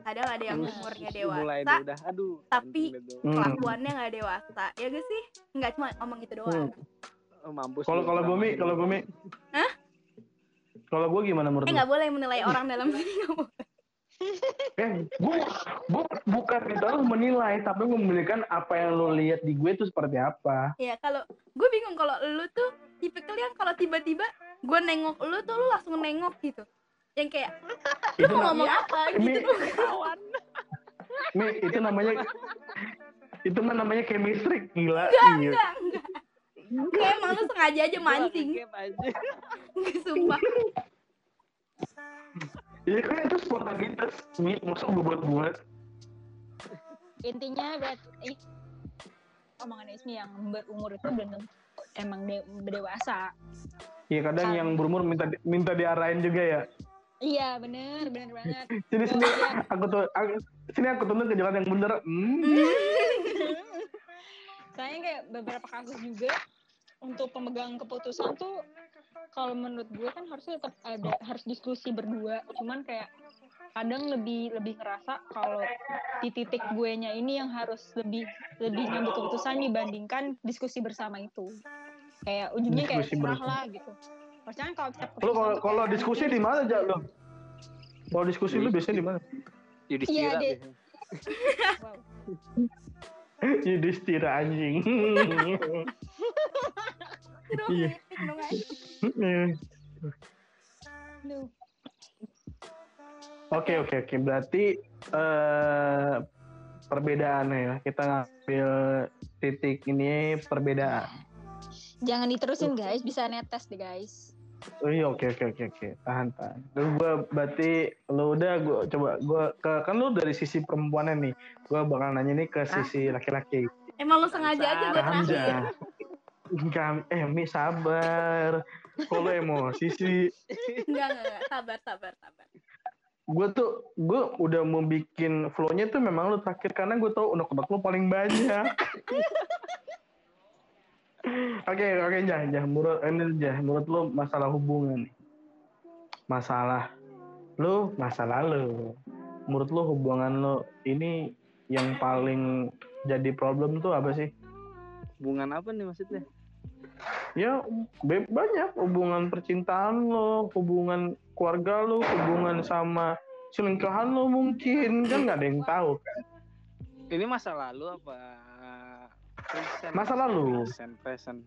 Kadang ada yang umurnya Mulai dewasa, dia udah. Aduh. tapi- itu. Hmm. kelakuannya nggak dewasa. Ya gak sih? Nggak cuma ngomong gitu doang. Oh, mampus. Kalau kalau gue, Mi, sama kalau dia. gue, Mi. Hah? Kalau gue gimana menurut Eh lo? nggak boleh menilai orang dalam boleh. [LAUGHS] Eh, gue, gue bukan itu lo menilai, tapi memberikan apa yang lo lihat di gue itu seperti apa. Ya kalau gue bingung kalau lu tuh tipikal yang kalau tiba-tiba gue nengok lu tuh lu langsung nengok gitu. Yang kayak lu Itu mau ngomong apa gitu tuh. Mi, itu namanya itu mah namanya chemistry gila. Enggak, Iya. enggak, enggak. Kayak emang lu sengaja aja mancing. aja. Sumpah. Iya kan itu spontanitas. Mi, masa gue buat-buat. intinya buat eh, omongan Ismi yang berumur itu belum emang de- dewasa. Iya kadang yang berumur minta di- minta diarahin juga ya. Iya bener bener banget. Sini sini aku tuh aku, sini aku tuntun ke jalan yang bener. Hmm. Soalnya kayak beberapa kasus juga untuk pemegang keputusan tuh kalau menurut gue kan harusnya tetap ada harus diskusi berdua. Cuman kayak kadang lebih lebih ngerasa kalau di titik gue nya ini yang harus lebih lebih ngambil keputusan dibandingkan diskusi bersama itu. Kayak ujungnya kayak serah lah gitu. Maksudnya kalau kalau kalau diskusi di mana aja lo? Kalau diskusi lu biasanya di mana? Yudhistira Iya. Wow. [LAUGHS] Yudhistira anjing. Iya. Oke oke oke berarti eh perbedaannya ya kita ngambil titik ini perbedaan. Jangan diterusin guys, bisa netes deh guys. Oh iya oke oke oke oke tahan tahan. Terus gue berarti lo udah gue coba gue ke kan lu dari sisi perempuannya nih gue bakal nanya nih ke sisi laki-laki. Emang lu sengaja aja gue terakhir. Enggak, eh Mi sabar. Kalau emosi sih, Enggak, enggak. Sabar, sabar, sabar. gue tuh gue udah mau bikin flow-nya tuh memang lu terakhir karena gue tau unek-unek lu paling banyak. [LAUGHS] Oke oke jah jah menurut ini jah menurut lu masalah hubungan. Masalah lu masalah lu. Menurut lu hubungan lu ini yang paling jadi problem tuh apa sih? Hubungan apa nih maksudnya? Ya banyak hubungan percintaan lo, hubungan keluarga lo, hubungan sama selingkuhan lo mungkin kan nggak ada yang tahu kan. Ini masa lalu apa? Present. Masa lalu. Present, present.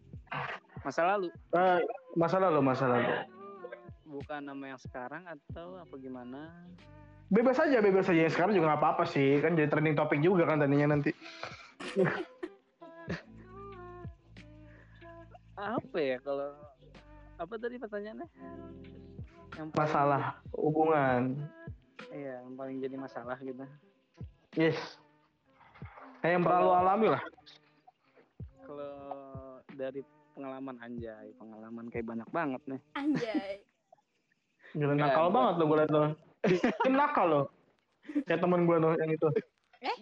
Masa lalu. Eh, masa lalu masa lalu. Bukan nama yang sekarang atau apa gimana? Bebas aja bebas aja yang sekarang juga nggak apa-apa sih kan jadi trending topik juga kan tadinya nanti. [LAUGHS] Apa ya kalau apa tadi pertanyaannya? Yang paling- Masalah hubungan. Iya, yang paling jadi masalah gitu. Yes. Kayak yang pernah lo alami lah. Kalau dari pengalaman anjay, pengalaman kayak banyak banget nih. Anjay. [LAUGHS] Gila Nggak, nakal banget lo gue liat lo. Ini nakal lo. Kayak temen gue tuh yang itu. Eh?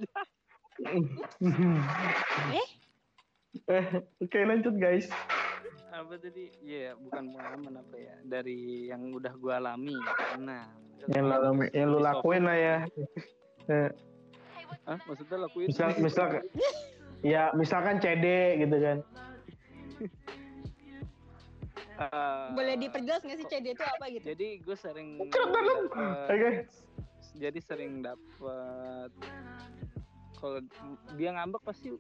[LAUGHS] eh? Eh, oke lanjut guys. Apa tadi? Iya, bukan pengalaman apa ya? Dari yang udah gua alami. Nah, Yang lo, yang lo lakuin lah ya. Eh, Hah? Maksudnya lakuin? misal, misal, [LAUGHS] ya misalkan CD gitu kan. Eh, Boleh diperjelas nggak sih CD itu apa gitu? Jadi gue sering dapet- Oke. jadi sering dapat kalau dia ngambek pasti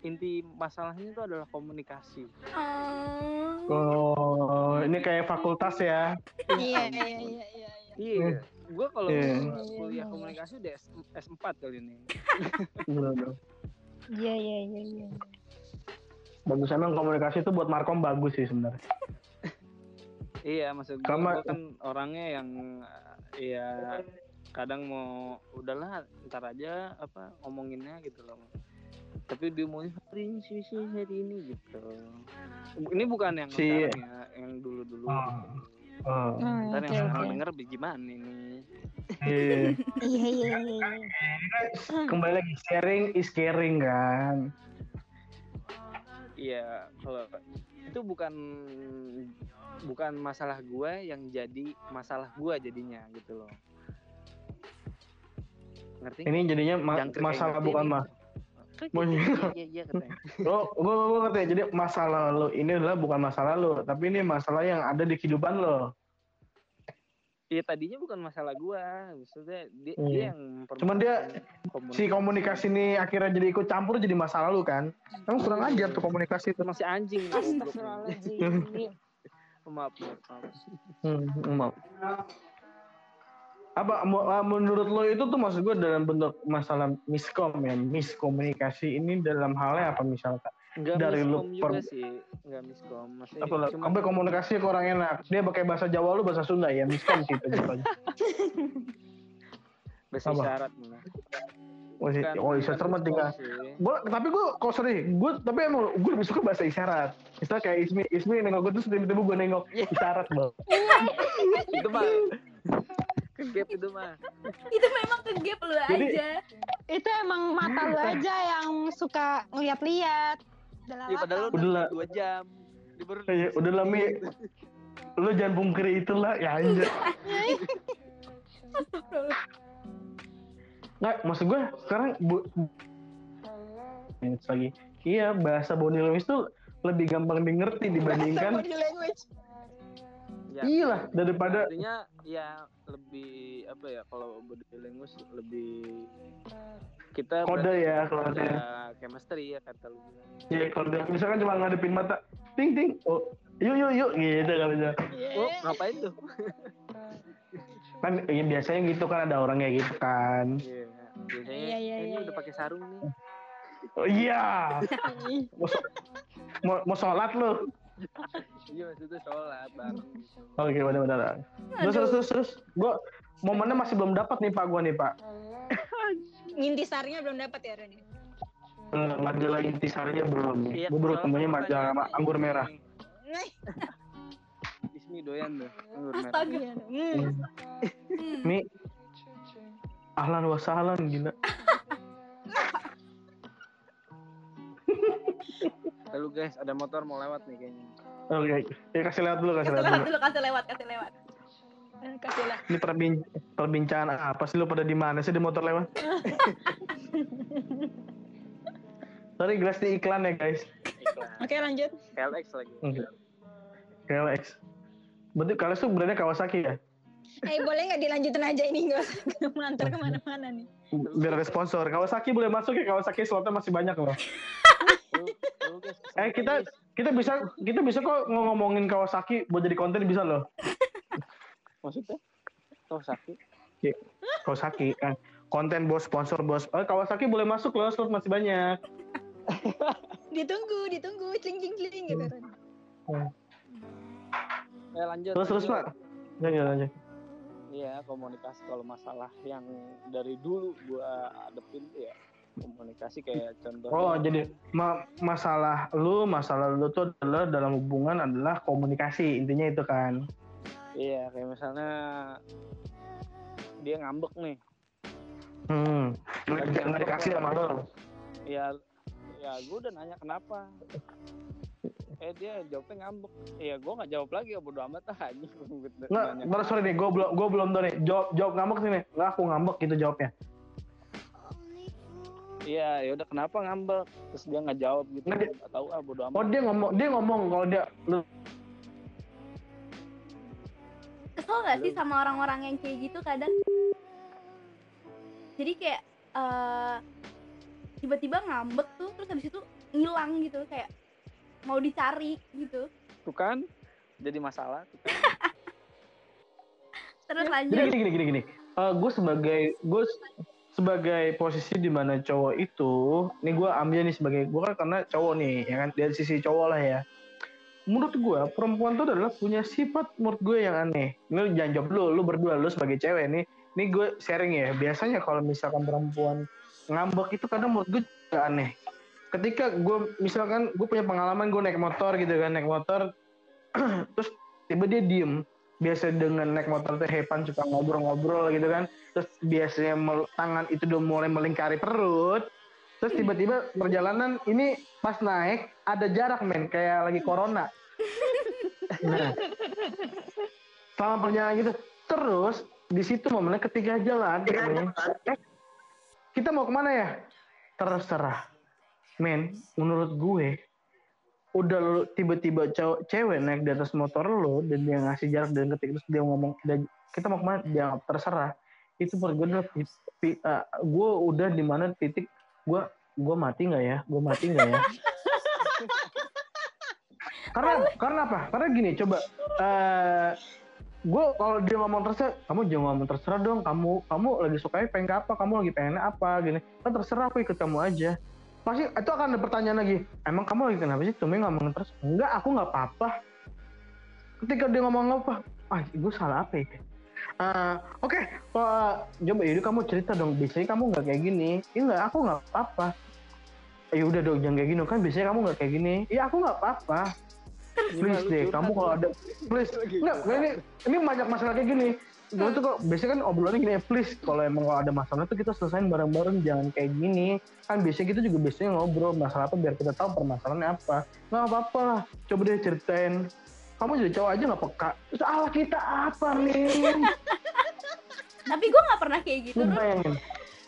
inti masalahnya itu adalah komunikasi. Oh. Oh, ini kayak fakultas ya. Iya iya iya iya. iya. Iya, gue kalau Iya. kuliah komunikasi udah S, S4 kali ini. Iya iya iya iya. Bagus emang komunikasi itu buat markom bagus sih sebenarnya. [LAUGHS] Iya, maksud gue, Karena- kan orangnya yang ya kadang mau udahlah ntar aja apa ngomonginnya gitu loh. Tapi dia mau hari ini sih sih hari ini gitu. Ini bukan yang Si- sekarang ya, yang dulu-dulu. Oh. gitu. Oh, Hmm, Ntar yang oke, sekarang oke. denger gimana ini? iya. Iya iya iya. iya. Kembali lagi sharing is caring kan. Iya, kalau itu bukan bukan masalah gue yang jadi masalah gue jadinya gitu loh. Ngerti? Ini jadinya ma- Jangkrik masalah bukan mah. Oh, iya. Iya iya iya katanya. [LAUGHS] Oh, gua gua ngerti. Jadi masalah lo ini adalah bukan masalah lo, tapi ini masalah yang ada di kehidupan lo. Iya tadinya bukan masalah gua, maksudnya dia, Hmm. dia yang Cuman dia komunikasi. Si komunikasi ini akhirnya jadi ikut campur jadi masalah lo kan. Emang kurang ajar tuh komunikasi itu. masih anjing. Astagfirullahaladzim. maaf maaf, maaf. Hmm, maaf. Apa ah, menurut lo itu tuh maksud gue dalam bentuk masalah miskom ya, miskomunikasi ini dalam halnya apa misalkan? Enggak Dari lu miskom juga per- sih, enggak miskom. Masih Apa lo? cuma Sampai komunikasi kurang enak. Dia pakai bahasa Jawa lu bahasa Sunda ya, miskom sih itu aja. [LAUGHS] bahasa isyarat malah. Oh, oh isyarat mah miskom tinggal. Gua, tapi gue kok sorry, gue tapi emang gue lebih suka bahasa isyarat. Misalnya kayak Ismi, Ismi nengok gue terus tiba-tiba gue nengok isyarat bang. [LAUGHS] itu mah kegap itu mah. [LAUGHS] itu memang ke gap lu Jadi- aja Itu emang mata lu aja yang suka ngeliat-liat. Udah Ya padahal lu Udah udah lah. dua jam. Dia baru Ya, udah lah Mi, lu jangan pungkiri itulah ya anjir. [LAUGHS] Nggak, maksud gue sekarang bu, Minutes lagi. Iya, bahasa body language tuh lebih gampang dimengerti dibandingkan Body language. Ya, iya lah daripada artinya ya lebih apa ya kalau body language lebih kita kode ya kalau ada chemistry ya kata lu. Ya kalau dia misalkan cuma ngadepin mata, ting ting, oh yuk yuk yuk gitu kan bisa. Oh, ngapain tuh? [LAUGHS] Kan ya, biasanya gitu kan ada orang kayak gitu kan. Iya. Biasanya Iya, iya, "Eh, ini iya, udah iya. pakai sarung nih. Oh iya, [LAUGHS] mau, mau sholat lu. Iya maksudnya sholat bang. Oke, benar benar. Terus terus terus terus, gua momennya masih belum dapat nih pak gua nih pak. [LAUGHS] Ngintisarnya belum dapat ya Ren? Eh, majalah intisarinya belum. Iya, Gua baru temunya majalah ma- anggur merah. Nih. [LAUGHS] Ismi doyan tuh anggur merah. astaga Iya. Hmm. Hmm. Mi, ahlan wa sahlan gila. [LAUGHS] Lalu guys ada motor mau lewat nih kayaknya. Oke, ya kasih lewat dulu, kasih kasih lewat lewat dulu. kasih lewat kasih lewat Eh, Kasihlah. Ini perbin perbincangan apa sih lu pada di mana sih di motor lewat? [LAUGHS] Sorry, gelas di iklan ya guys. Oke lanjut. KLX lagi. Oke. KLX. Berarti kalian tuh brandnya Kawasaki ya? Eh boleh nggak dilanjutin aja ini nggak usah [LAUGHS] melantar ke mana-mana nih. Biar ada sponsor. Kawasaki boleh masuk ya, Kawasaki slotnya masih banyak loh. [LAUGHS] Eh, kita-. Kita bisa kita bisa kok ngomongin Kawasaki buat jadi konten bisa loh. maksudnya oh sakit Kawasaki kan konten bos sponsor bos. Eh, Kawasaki boleh masuk loh, slot masih banyak. [LAUGHS] Ditunggu, ditunggu, cling cling cling gitu. Ren. ya lanjut Terus terus lanjut. Pak. Lanjut lanjut. Iya komunikasi kalau masalah yang dari dulu gua adepin tuh ya komunikasi kayak contohnya Oh, jadi ma- masalah lu, masalah lu tuh adalah dalam hubungan adalah komunikasi. Intinya itu kan. iya kayak misalnya dia ngambek nih Hmm. Nggak nggak dikasih sama lu. ya ya gue udah nanya kenapa eh dia jawabnya ngambek ya gue nggak jawab lagi ya bodo amat ah anjing Gua Nggak, baru sorry nih, gue belum gue belum tahu nih. Jawab jawab ngambek sih nih. Nggak aku ngambek gitu jawabnya. iya ya udah kenapa ngambek terus dia nggak jawab gitu Nggak, nggak tahu ah bodo Oh amat dia ngomong dia ngomong kalau dia lu kesel gak sih sama orang-orang yang kayak gitu kadang jadi kayak eh, tiba-tiba ngambek tuh terus habis itu ngilang gitu kayak mau dicari gitu tuh kan jadi masalah tuh kan. [LAUGHS] terus jadi lanjut gini gini gini gini. gue sebagai gue sebagai posisi di mana cowok itu, nih gue ambil nih sebagai gue kan karena cowok nih, ya kan dari sisi cowok lah ya. menurut gue perempuan tuh adalah punya sifat menurut gue yang aneh. Ini jangan jawab lu, lu berdua lu sebagai cewek nih. Ini gue sharing ya. Biasanya kalau misalkan perempuan ngambek itu kadang menurut gue juga aneh. Ketika gue misalkan gue punya pengalaman gue naik motor gitu kan naik motor, [CLEARS THROAT] terus tiba dia diem. Biasa dengan naik motor tuh Hepan suka ngobrol-ngobrol gitu kan. Terus biasanya mel- tangan itu udah mulai melingkari perut. Terus tiba-tiba perjalanan ini pas naik ada jarak men kayak lagi corona. Nah, selama perjalanan gitu terus di situ momennya ketika jalan eh, kita mau ke mana ya terserah men menurut gue udah lu tiba-tiba cewek naik di atas motor lo dan dia ngasih jarak dan ketika terus dia ngomong "Udah, kita mau ke mana? Dia terserah. Itu menurut gue adalah uh, gue udah di mana titik gue gue mati nggak ya? Gue mati nggak ya? [LAUGHS] Karena karena apa? Karena gini coba eh gue kalau dia ngomong terserah kamu jangan ngomong terserah dong kamu kamu lagi sukanya pengen apa kamu lagi pengen apa? Gini. Kan terserah aku ikut kamu aja pasti itu akan ada pertanyaan lagi. Emang kamu lagi kenapa sih? Cuma ngomong terus. Enggak aku nggak apa-apa. Ketika dia ngomong apa? Ah gue salah apa ya? Ah, oke. Pak, coba yaudah kamu cerita dong. Biasanya kamu nggak kayak gini. Ya enggak aku nggak apa-apa. Ya udah dong jangan kayak gini. Kan biasanya kamu nggak kayak gini. Ya aku nggak apa-apa. Please deh kamu kalau ada please. Nggak ini ini banyak masalah kayak gini Gue tuh kok biasanya kan obrolannya gini ya please kalau emang kalau ada masalah tuh kita selesain bareng-bareng jangan kayak gini. Kan biasanya kita juga biasanya ngobrol masalah apa biar kita tahu permasalahannya apa. Nggak apa-apa lah coba deh ceritain. Kamu jadi cowok aja nggak peka. Salah kita apa nih [LAUGHS] tapi gue nggak pernah kayak gitu bayangin.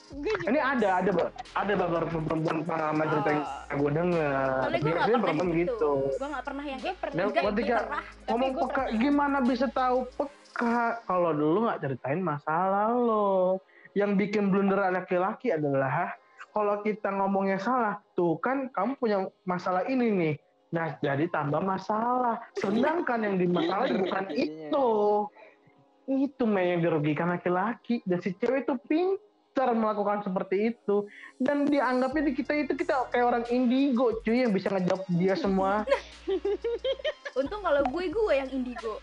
Gue juga. Ini ada ada ada beberapa perempuan pengalaman cerita yang gue denger. Soalnya gue nggak biasanya pernah gitu, gitu. Gue nggak pernah yang gue pernah Dan enggak, ketika ngomong gue peka pernah. gimana bisa tahu? Peka kalau dulu nggak ceritain masalah lo. Yang bikin blunder laki-laki adalah kalau kita ngomongnya salah tuh kan kamu punya masalah ini nih. Nah jadi tambah masalah. Sedangkan yang dimasalah bukan itu. Itu Mei, yang dirugikan laki-laki. Dan si cewek itu pintar melakukan seperti itu. Dan dianggapnya di kita itu kita kayak orang indigo cuy yang bisa ngejawab dia semua. [LAUGHS] Untung kalau gue gue yang indigo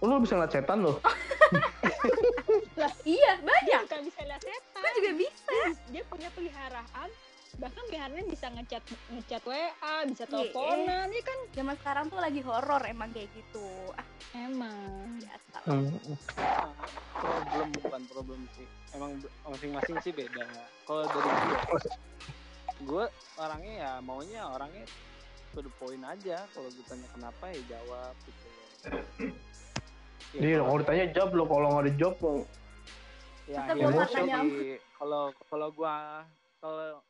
lu bisa ngeliat setan loh [LAUGHS] lah iya banyak. Nggak bisa lihat setan. Gue juga bisa. Dia punya peliharaan. Bahkan peliharaan bisa ngechat ngechat WA bisa Iya. teleponan ini kan? Zaman sekarang tuh lagi horor emang kayak gitu. Ah emang. biasa. Hmm. problem bukan problem sih. Emang masing-masing sih beda. Kalau dari gue gue orangnya ya maunya orangnya to the point aja. Kalau gue tanya kenapa ya jawab gitu. loh Ya, Dia kalau- kalau ditanya jawab lo, kalau nggak dijawab lo. ya tanya kalau kalau gua kalau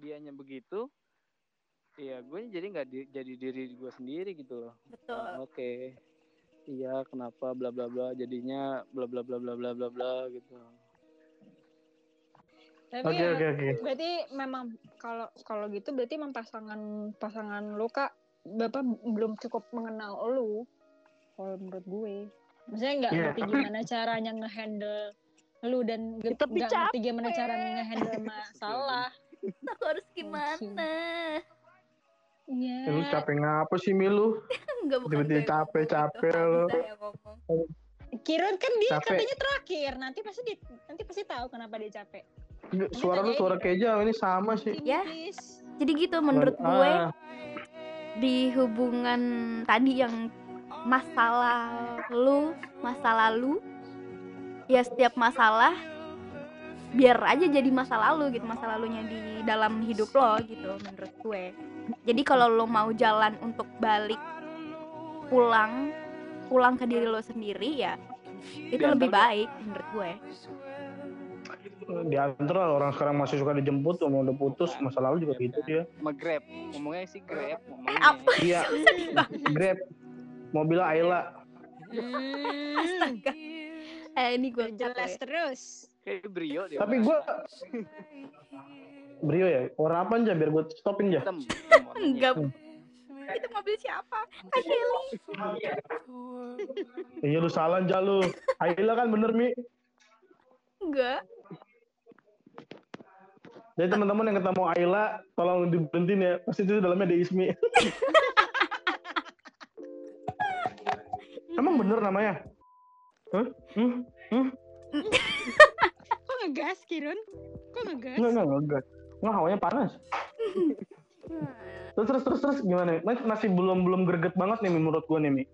dianya begitu ya gue jadi nggak di- jadi diri gue sendiri gitu loh. Betul. Oke. Iya kenapa bla bla bla jadinya bla bla bla bla bla bla bla gitu. Tapi Oke ya, oke oke. berarti memang kalau kalau gitu berarti memang pasangan pasangan lu kak bapak belum cukup mengenal lu kalau menurut gue maksudnya nggak Iya, ngerti tapi- gimana caranya ngehandle lu dan nggak ngerti gimana cara ngehandle masalah [LAUGHS] aku harus gimana iya Ya, lu capek ngapa sih Milu? Enggak [LAUGHS] bukan Tiba-tiba gue yang capek-capek ngomong, lo. itu Hamzah yang ngomong. Kirun kan dia Capek. katanya terakhir nanti pasti di, nanti pasti tahu kenapa dia capek Suara lu suara keja ini sama sih. Ya. Jadi gitu menurut gue Ah, di hubungan tadi yang masalah lu masa lalu. Ya setiap masalah biar aja jadi masa lalu gitu masa lalunya di dalam hidup lo gitu menurut gue. Jadi kalau lo mau jalan untuk balik pulang pulang ke diri lo sendiri ya itu Diantar lebih baik menurut gue. Di antara orang sekarang masih suka dijemput, mau udah putus, masa lalu juga gitu dia. grab. Ngomongnya sih grab ngomongnya. Apa Iya, Grab, mobil Ayla. Hmm, astaga. [LAUGHS] Eh ini gue jelas terus. Kayak brio dia. Tapi gua Brio ya, warna apa aja biar gue stopin aja. enggak. Itu mobil siapa? Shelly [LAUGHS] Iya lu salah aja lu. Ayla kan bener Mi. enggak. Jadi teman-teman yang ketemu Ayla, tolong diberhentiin ya. Pasti itu dalamnya ada Ismi. [LAUGHS] Emang bener namanya? Hah? Hmm? Hmm? [LAUGHS] Kok ngegas, Kirun? Kok ngegas? Enggak, enggak, enggak. Enggak, hawanya panas. [LAUGHS] Terus, terus, terus, terus gimana? Mas, masih belum belum greget banget nih menurut gue nih, Mi.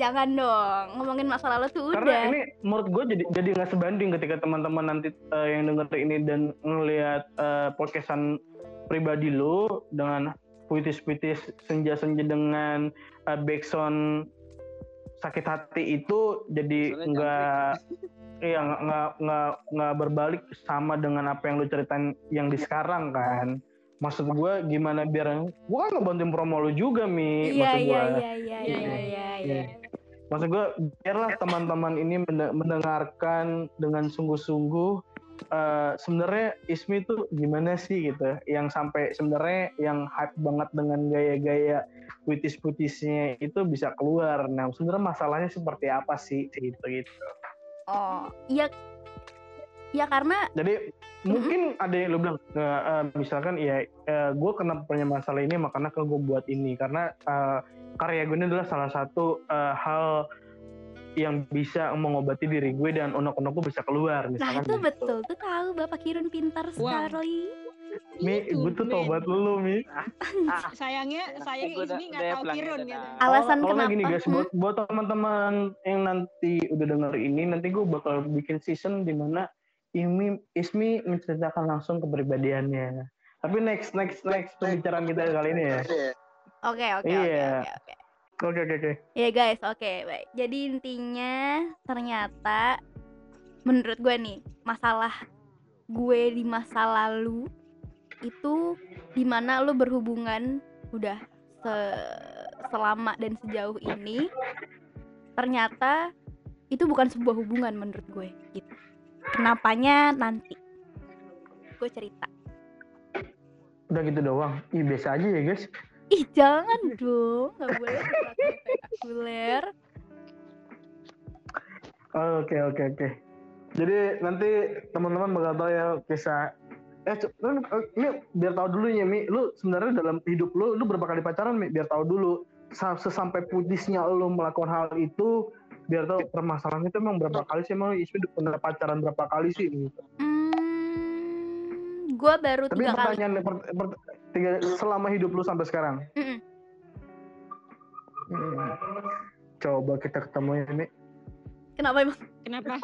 Jangan dong, ngomongin masa lalu tuh Karena udah. ini menurut gue jadi jadi nggak sebanding ketika teman-teman nanti eh, yang denger ini dan ngelihat eh, podcastan pribadi lu dengan puitis-puitis senja-senja dengan eh, backsound sakit hati itu jadi nggak iya nggak nggak nggak berbalik sama dengan apa yang lu ceritain yang di sekarang kan maksud gue gimana biar gue kan ngebantuin promo lu juga mi Iya, maksud iya, gua. iya, iya, iya, iya, iya. Iya. Maksud gue biarlah teman-teman ini mende- mendengarkan dengan sungguh-sungguh eh, sebenarnya Ismi tuh gimana sih gitu yang sampai sebenarnya yang hype banget dengan gaya-gaya puitis-puitisnya itu bisa keluar. Nah sebenarnya masalahnya seperti apa sih gitu gitu. Oh, iya. Ya karena Jadi mungkin ada yang lu bilang eh, eh, misalkan ya gue kena punya masalah ini makanya ke gue buat ini karena eh, karya gue ini adalah salah satu eh, hal yang bisa mengobati diri gue dan unek-unek gue bisa keluar Nah misalkan itu gitu. betul, tuh tahu Bapak Kirun pintar Wow. sekali. Mi, Itu, gue tuh tobat lu Mi. Ah, sayangnya, sayangnya Ismi nggak tahu ya, Kirun gitu. Alasan Kalau nggak gini kenapa? guys, Hmm? buat buat teman-teman yang nanti udah denger ini, nanti gue bakal bikin season di mana Imi Ismi menceritakan langsung kepribadiannya. Tapi next next next pembicaraan kita kali ini ya. Oke, oke, oke, Iya. oke, oke. Oke oke oke. Ya guys, oke, baik. Jadi intinya ternyata menurut gue nih, masalah gue di masa lalu itu di mana lo berhubungan udah se- selama dan sejauh ini ternyata itu bukan sebuah hubungan menurut gue gitu. Kenapanya nanti gue cerita. Udah gitu doang. Ih biasa aja ya guys. Ih jangan [LAUGHS] dong, nggak boleh spektakuler. Oke oke oke. Jadi nanti teman-teman bakal tahu ya kisah eh cu- kan, eh, ini biar tahu dulu ya Mi, lu sebenarnya dalam hidup lu lu berapa kali pacaran Mi? Biar tahu dulu Sa- sesampai putisnya lu melakukan hal itu biar tahu permasalahan itu emang berapa kali sih emang udah pernah pacaran berapa kali sih gitu. Gue baru Tapi tiga kali. pertanyaan per- per- tiga, selama hidup lu sampai sekarang. Mm-mm. Hmm. Coba kita ketemu ya Mi. Kenapa emang? Kenapa?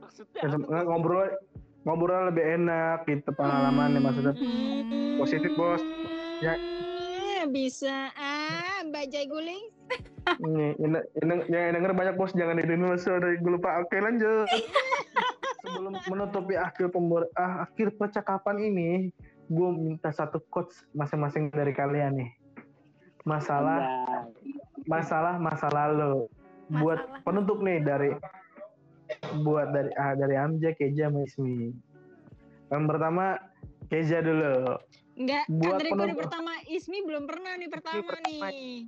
Maksudnya Ya, sem- ngobrol ngobrol lebih enak gitu pengalamannya maksudnya Hmm. positif bos. Ya. Eh, Bisa ah, Mbak Jai Guling. Nih, yang, yang, yang denger banyak bos jangan ini dulu sorry gue lupa. Oke lanjut. [LAUGHS] Sebelum menutupi akhir pembor ah, akhir percakapan ini, gue minta satu quotes masing-masing dari kalian nih. Masalah masalah masa lalu. Buat Masalah. penutup nih dari buat dari ah, dari Amja, Keja, sama Ismi. Yang pertama Keja dulu. Enggak, kan Buat dari gue penutup. pertama Ismi belum pernah nih pertama pertama. nih.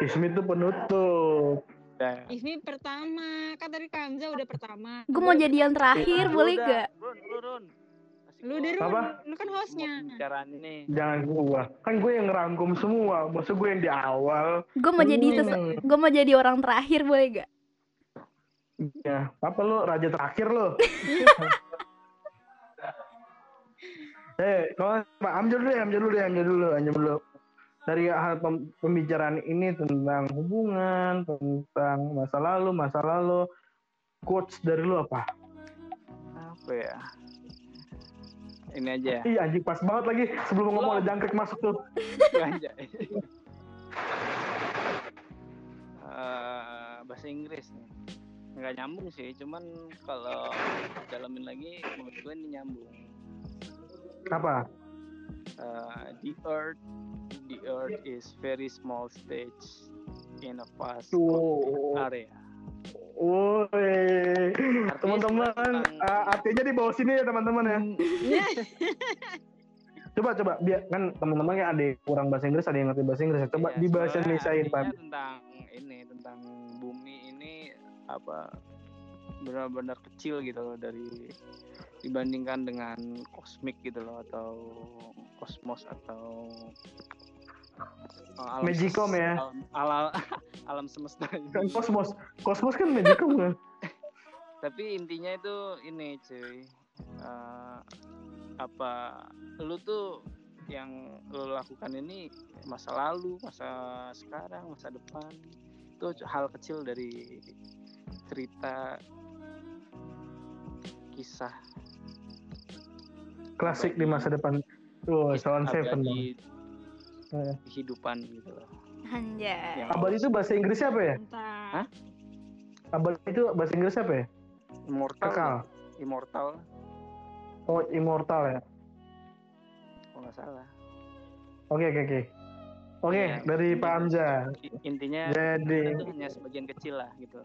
Ismi tuh penutup. Udah. Ismi pertama, kan tadi Kanza udah pertama. Gue mau jadi yang terakhir, Lu boleh udah, gak? Run, lu Run. Lu gua deh, Run. Apa? Lu kan hostnya. pembicaraan ini. Jangan gua. Kan gue yang ngerangkum semua. Maksud gue yang di awal. Gue mau jadi Hmm. sese- gue mau jadi orang terakhir, boleh gak? Ya, apa lu raja terakhir lu? [LAUGHS] eh, kalau Pak Amjad dulu, deh, Amjad dulu, deh, Amjad dulu, Amjad dulu. Dari hal pem- pembicaraan ini tentang hubungan, tentang masa lalu, masa lalu, quotes dari lu apa? Apa ya? Ini aja. Ih anjing pas banget lagi sebelum ngomong ada jangkrik masuk tuh. [LAUGHS] Eh, bahasa Inggris nih. Nggak nyambung sih, cuman kalau dalamin lagi menurut gue ini nyambung. Apa? Uh, the earth the earth is very small stage in a vast Tuh. area. Woi, teman-teman, uh, artinya di bawah sini ya teman-teman ya. Coba coba biar kan teman-teman kan ada yang kurang bahasa Inggris, ada yang ngerti bahasa Inggris. Coba Iya, dibahas soalnya Indonesiain, Pak. tentang ini tentang bumi ini apa benar-benar kecil gitu loh dari dibandingkan dengan kosmik gitu loh atau kosmos atau Oh, alam Magicom ses- ya? Alam, alam, [LAUGHS] alam semesta ini. Kan kosmos. Kosmos kan magicom kan? [LAUGHS] Tapi intinya itu ini cuy. Eh, apa lu tuh yang lu lakukan ini masa lalu, masa sekarang, masa depan. Itu hal kecil dari cerita kisah Klasik di masa depan. Tuh, kisah Sound Seven Eh. kehidupan gitu loh. Anjay. Abadi itu bahasa Inggris apa ya? Hah? Abadi itu bahasa Inggris apa ya? immortal, Kekal. immortal, Oh, immortal ya. kalau nggak salah. Oke, oke, oke. Oke, Iya. dari Pak. I- Intinya Jadi, itu hanya sebagian kecil lah gitu.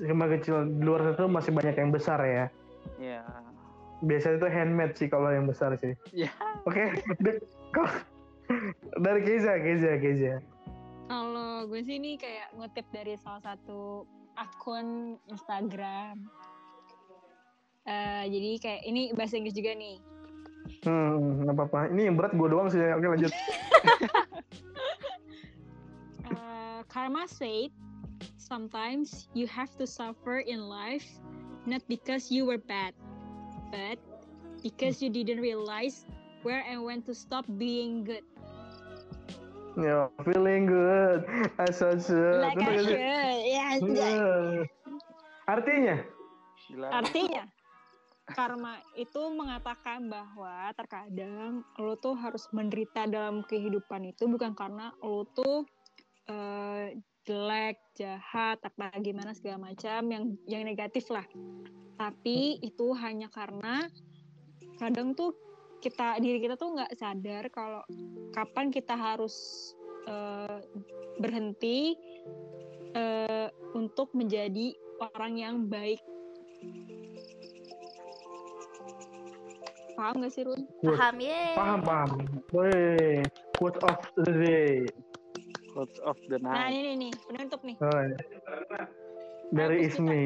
cuma kecil di luar itu masih banyak yang besar ya. Ya. Biasanya itu handmade sih kalau yang besar sih. Ya. Oke, de- kalau- dari Keza, Keza, Keza. Kalau gue sih ini kayak ngutip dari salah satu akun Instagram. Eh, jadi kayak ini bahasa Inggris juga nih. Hmm, nggak apa-apa. Ini yang berat gue doang sih. Oke, lanjut. Uh, [LAUGHS] Karma said, sometimes you have to suffer in life not because you were bad, but because you didn't realize where and when to stop being good. Yo, feeling good. Asal Like I should. Ya, anjay. Artinya? Artinya, karma itu mengatakan bahwa terkadang lo tuh harus menderita dalam kehidupan itu bukan karena lo tuh eh, jelek, jahat, apa gimana segala macam yang yang negatif lah. Tapi itu hanya karena kadang tuh kita diri kita tuh nggak sadar kalau kapan kita harus eh, berhenti eh, untuk menjadi orang yang baik Paham gak sih Run? Paham ye. Paham, paham. Woi, quote of the day. Quote of the Nah night. ini nih, penutup nih. Oh, iya. Dari Puspita. Ismi.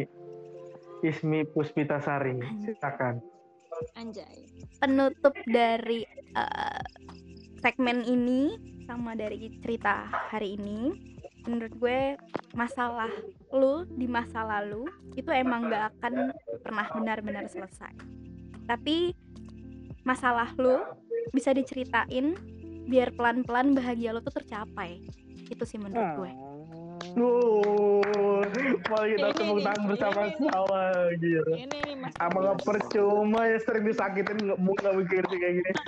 Ismi Puspitasari. Silakan. Anjay. Penutup dari eh, segmen ini sama dari cerita hari ini. Menurut gue masalah lu di masa lalu itu emang gak akan pernah benar-benar selesai. Tapi masalah lu bisa diceritain biar pelan-pelan bahagia lu tuh tercapai. Itu sih menurut gue. Wuh, mari kita Ini tepuk tangan ini bersama-sama gitu. Ini nih Mas. Apa nggak percuma ya sering disakitin nggak mau nggak mikir kayak gini. [LAUGHS]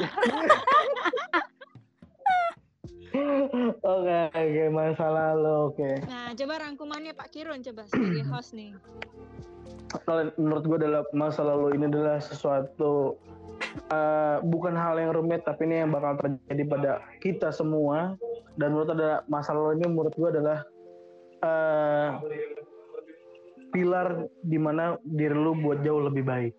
Oke, oke masa lalu, oke. Nah, coba rangkumannya Pak Kirun coba sebagai host nih. Kalau menurut gue adalah masa lalu ini adalah sesuatu eh, bukan hal yang rumit tapi ini yang bakal terjadi pada kita semua dan menurut adalah masa lalu ini menurut gue adalah eh, pilar di mana diri lu buat jauh lebih baik.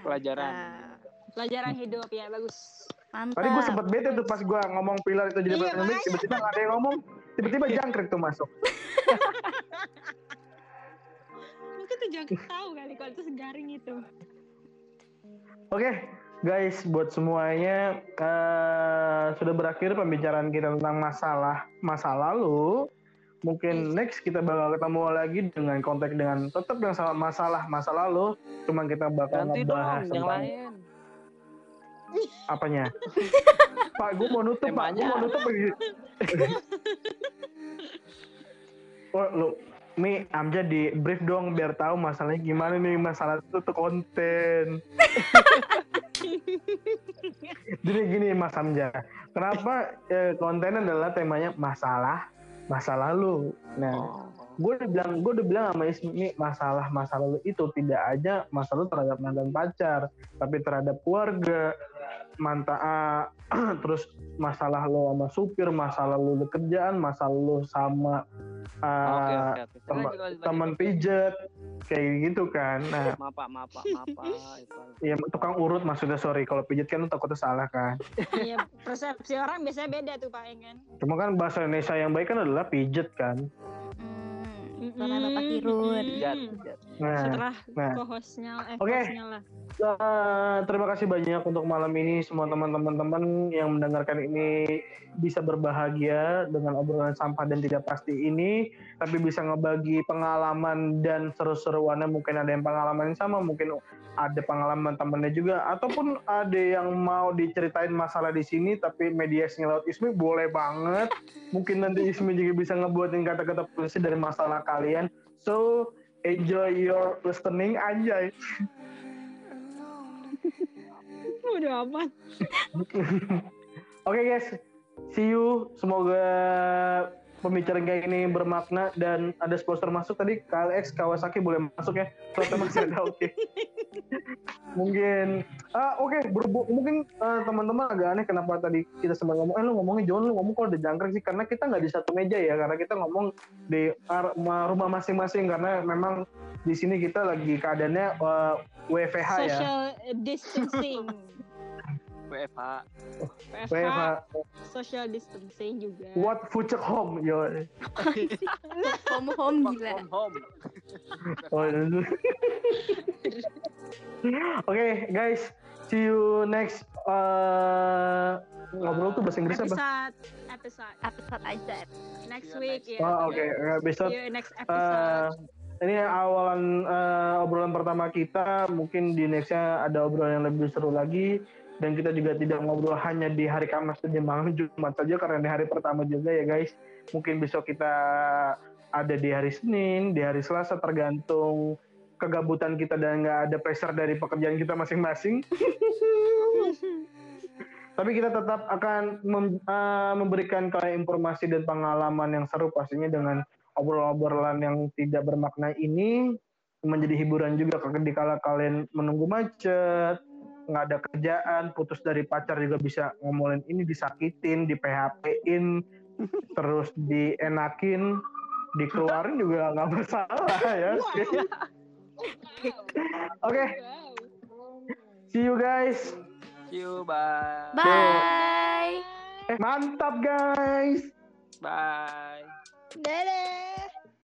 Pelajaran. Mantap. Pelajaran hidup ya, bagus. Mantap. Tadi gue sempet bete tuh pas gue ngomong pilar itu jadi Iya, bahasa Inggris, tiba-tiba nggak ada yang ngomong, tiba-tiba jangkrik tuh masuk. Mungkin tuh jangan tahu kali kalau itu segaring itu. Oke, guys, buat semuanya eh, sudah berakhir pembicaraan kita tentang masalah masa lalu. Mungkin next kita bakal ketemu lagi dengan konteks dengan tetap yang sama masalah masa lalu, cuma kita bakal Ganti ngebahas dong yang tentang lain. apanya. [LAUGHS] Pak, gue mau nutup, Pak. Gue Temanya. mau nutup [LAUGHS] oh, lu, Mi, Amja di brief dong biar tahu masalahnya gimana nih masalah itu tuh konten. [LAUGHS] Jadi gini Mas Amja, kenapa eh, konten adalah temanya masalah masa lalu. Nah, Oh. Gue udah bilang gue udah bilang sama Ismi masalah masa lalu itu tidak aja masalah terhadap mantan pacar tapi terhadap keluarga mantan ah, [CLEARS THROAT] terus masalah lo sama supir masalah lo di kerjaan masalah lo sama ah, oke, oke. teman pijet kayak gitu kan nah Maaf, Pak, maaf, Pak, maaf, Pak. Itu. ya tukang urut maksudnya sorry kalau pijet kan lo takutnya salah kan Iya, persepsi orang biasanya beda tuh Pak ya kan. cuma kan bahasa Indonesia yang baik kan adalah pijet kan Hmm. Karena Bapak Kirun. Gat, gat. Nah, Setelah nah. co-hostnya, eh, Oke. hostnya lah. Eh, terima kasih banyak untuk malam ini semua teman-teman yang mendengarkan ini bisa berbahagia dengan obrolan sampah dan tidak pasti ini tapi bisa ngebagi pengalaman dan seru-seruannya mungkin ada yang pengalaman yang sama mungkin ada pengalaman temennya juga. Ataupun ada yang mau diceritain masalah di sini tapi mediasinya lewat Ismi boleh banget. Mungkin nanti Ismi juga bisa ngebuatin kata-kata puisi dari masalah kalian. So enjoy your listening anjay. [LAUGHS] Udah aman. [LAUGHS] Oke guys, see you. Semoga pembicaraan kayak ini bermakna dan ada sponsor masuk tadi KLX Kawasaki boleh masuk ya. Soalnya masih ada oke. mungkin ah oke berhubung mungkin eh, teman-teman agak aneh kenapa tadi kita sempat ngomong eh lu ngomongin John lu ngomong kalau ada jangkrik sih karena kita nggak di satu meja ya karena kita ngomong di rumah masing-masing karena memang di sini kita lagi keadaannya eh, WFH ya Social distancing. [LAUGHS] WFH. WFH social distancing juga. what future home yo [LAUGHS] Home home gila. from home. Oh, [LAUGHS] itu. Oke, guys, see you next. uh, ngobrol tuh bahasa Inggris apa? Episode, episode. Episode aja. Next week ya. Oh, oke, besok. See you next uh, episode. ini awalan uh, obrolan pertama kita. Mungkin di nextnya ada obrolan yang lebih seru lagi. Dan kita juga tidak ngobrol hanya di hari Kamis dan malam Jumat saja karena di hari pertama juga ya guys. Mungkin besok kita ada di hari Senin, di hari Selasa tergantung kegabutan kita dan nggak ada pressure dari pekerjaan kita masing-masing. [LAUGHS] Tapi kita tetap akan mem- eh, memberikan kalian informasi dan pengalaman yang seru pastinya dengan obrolan-obrolan yang tidak bermakna ini menjadi hiburan juga kala kalian menunggu macet, nggak ada kerjaan, putus dari pacar juga bisa ngomongin ini disakitin, di PHP-in, terus dienakin, dikeluarin juga nggak masalah [LAUGHS] ya. [LAUGHS] Oke, see you guys. See you, bye. Bye. Eh, mantap guys. Bye. Dadah.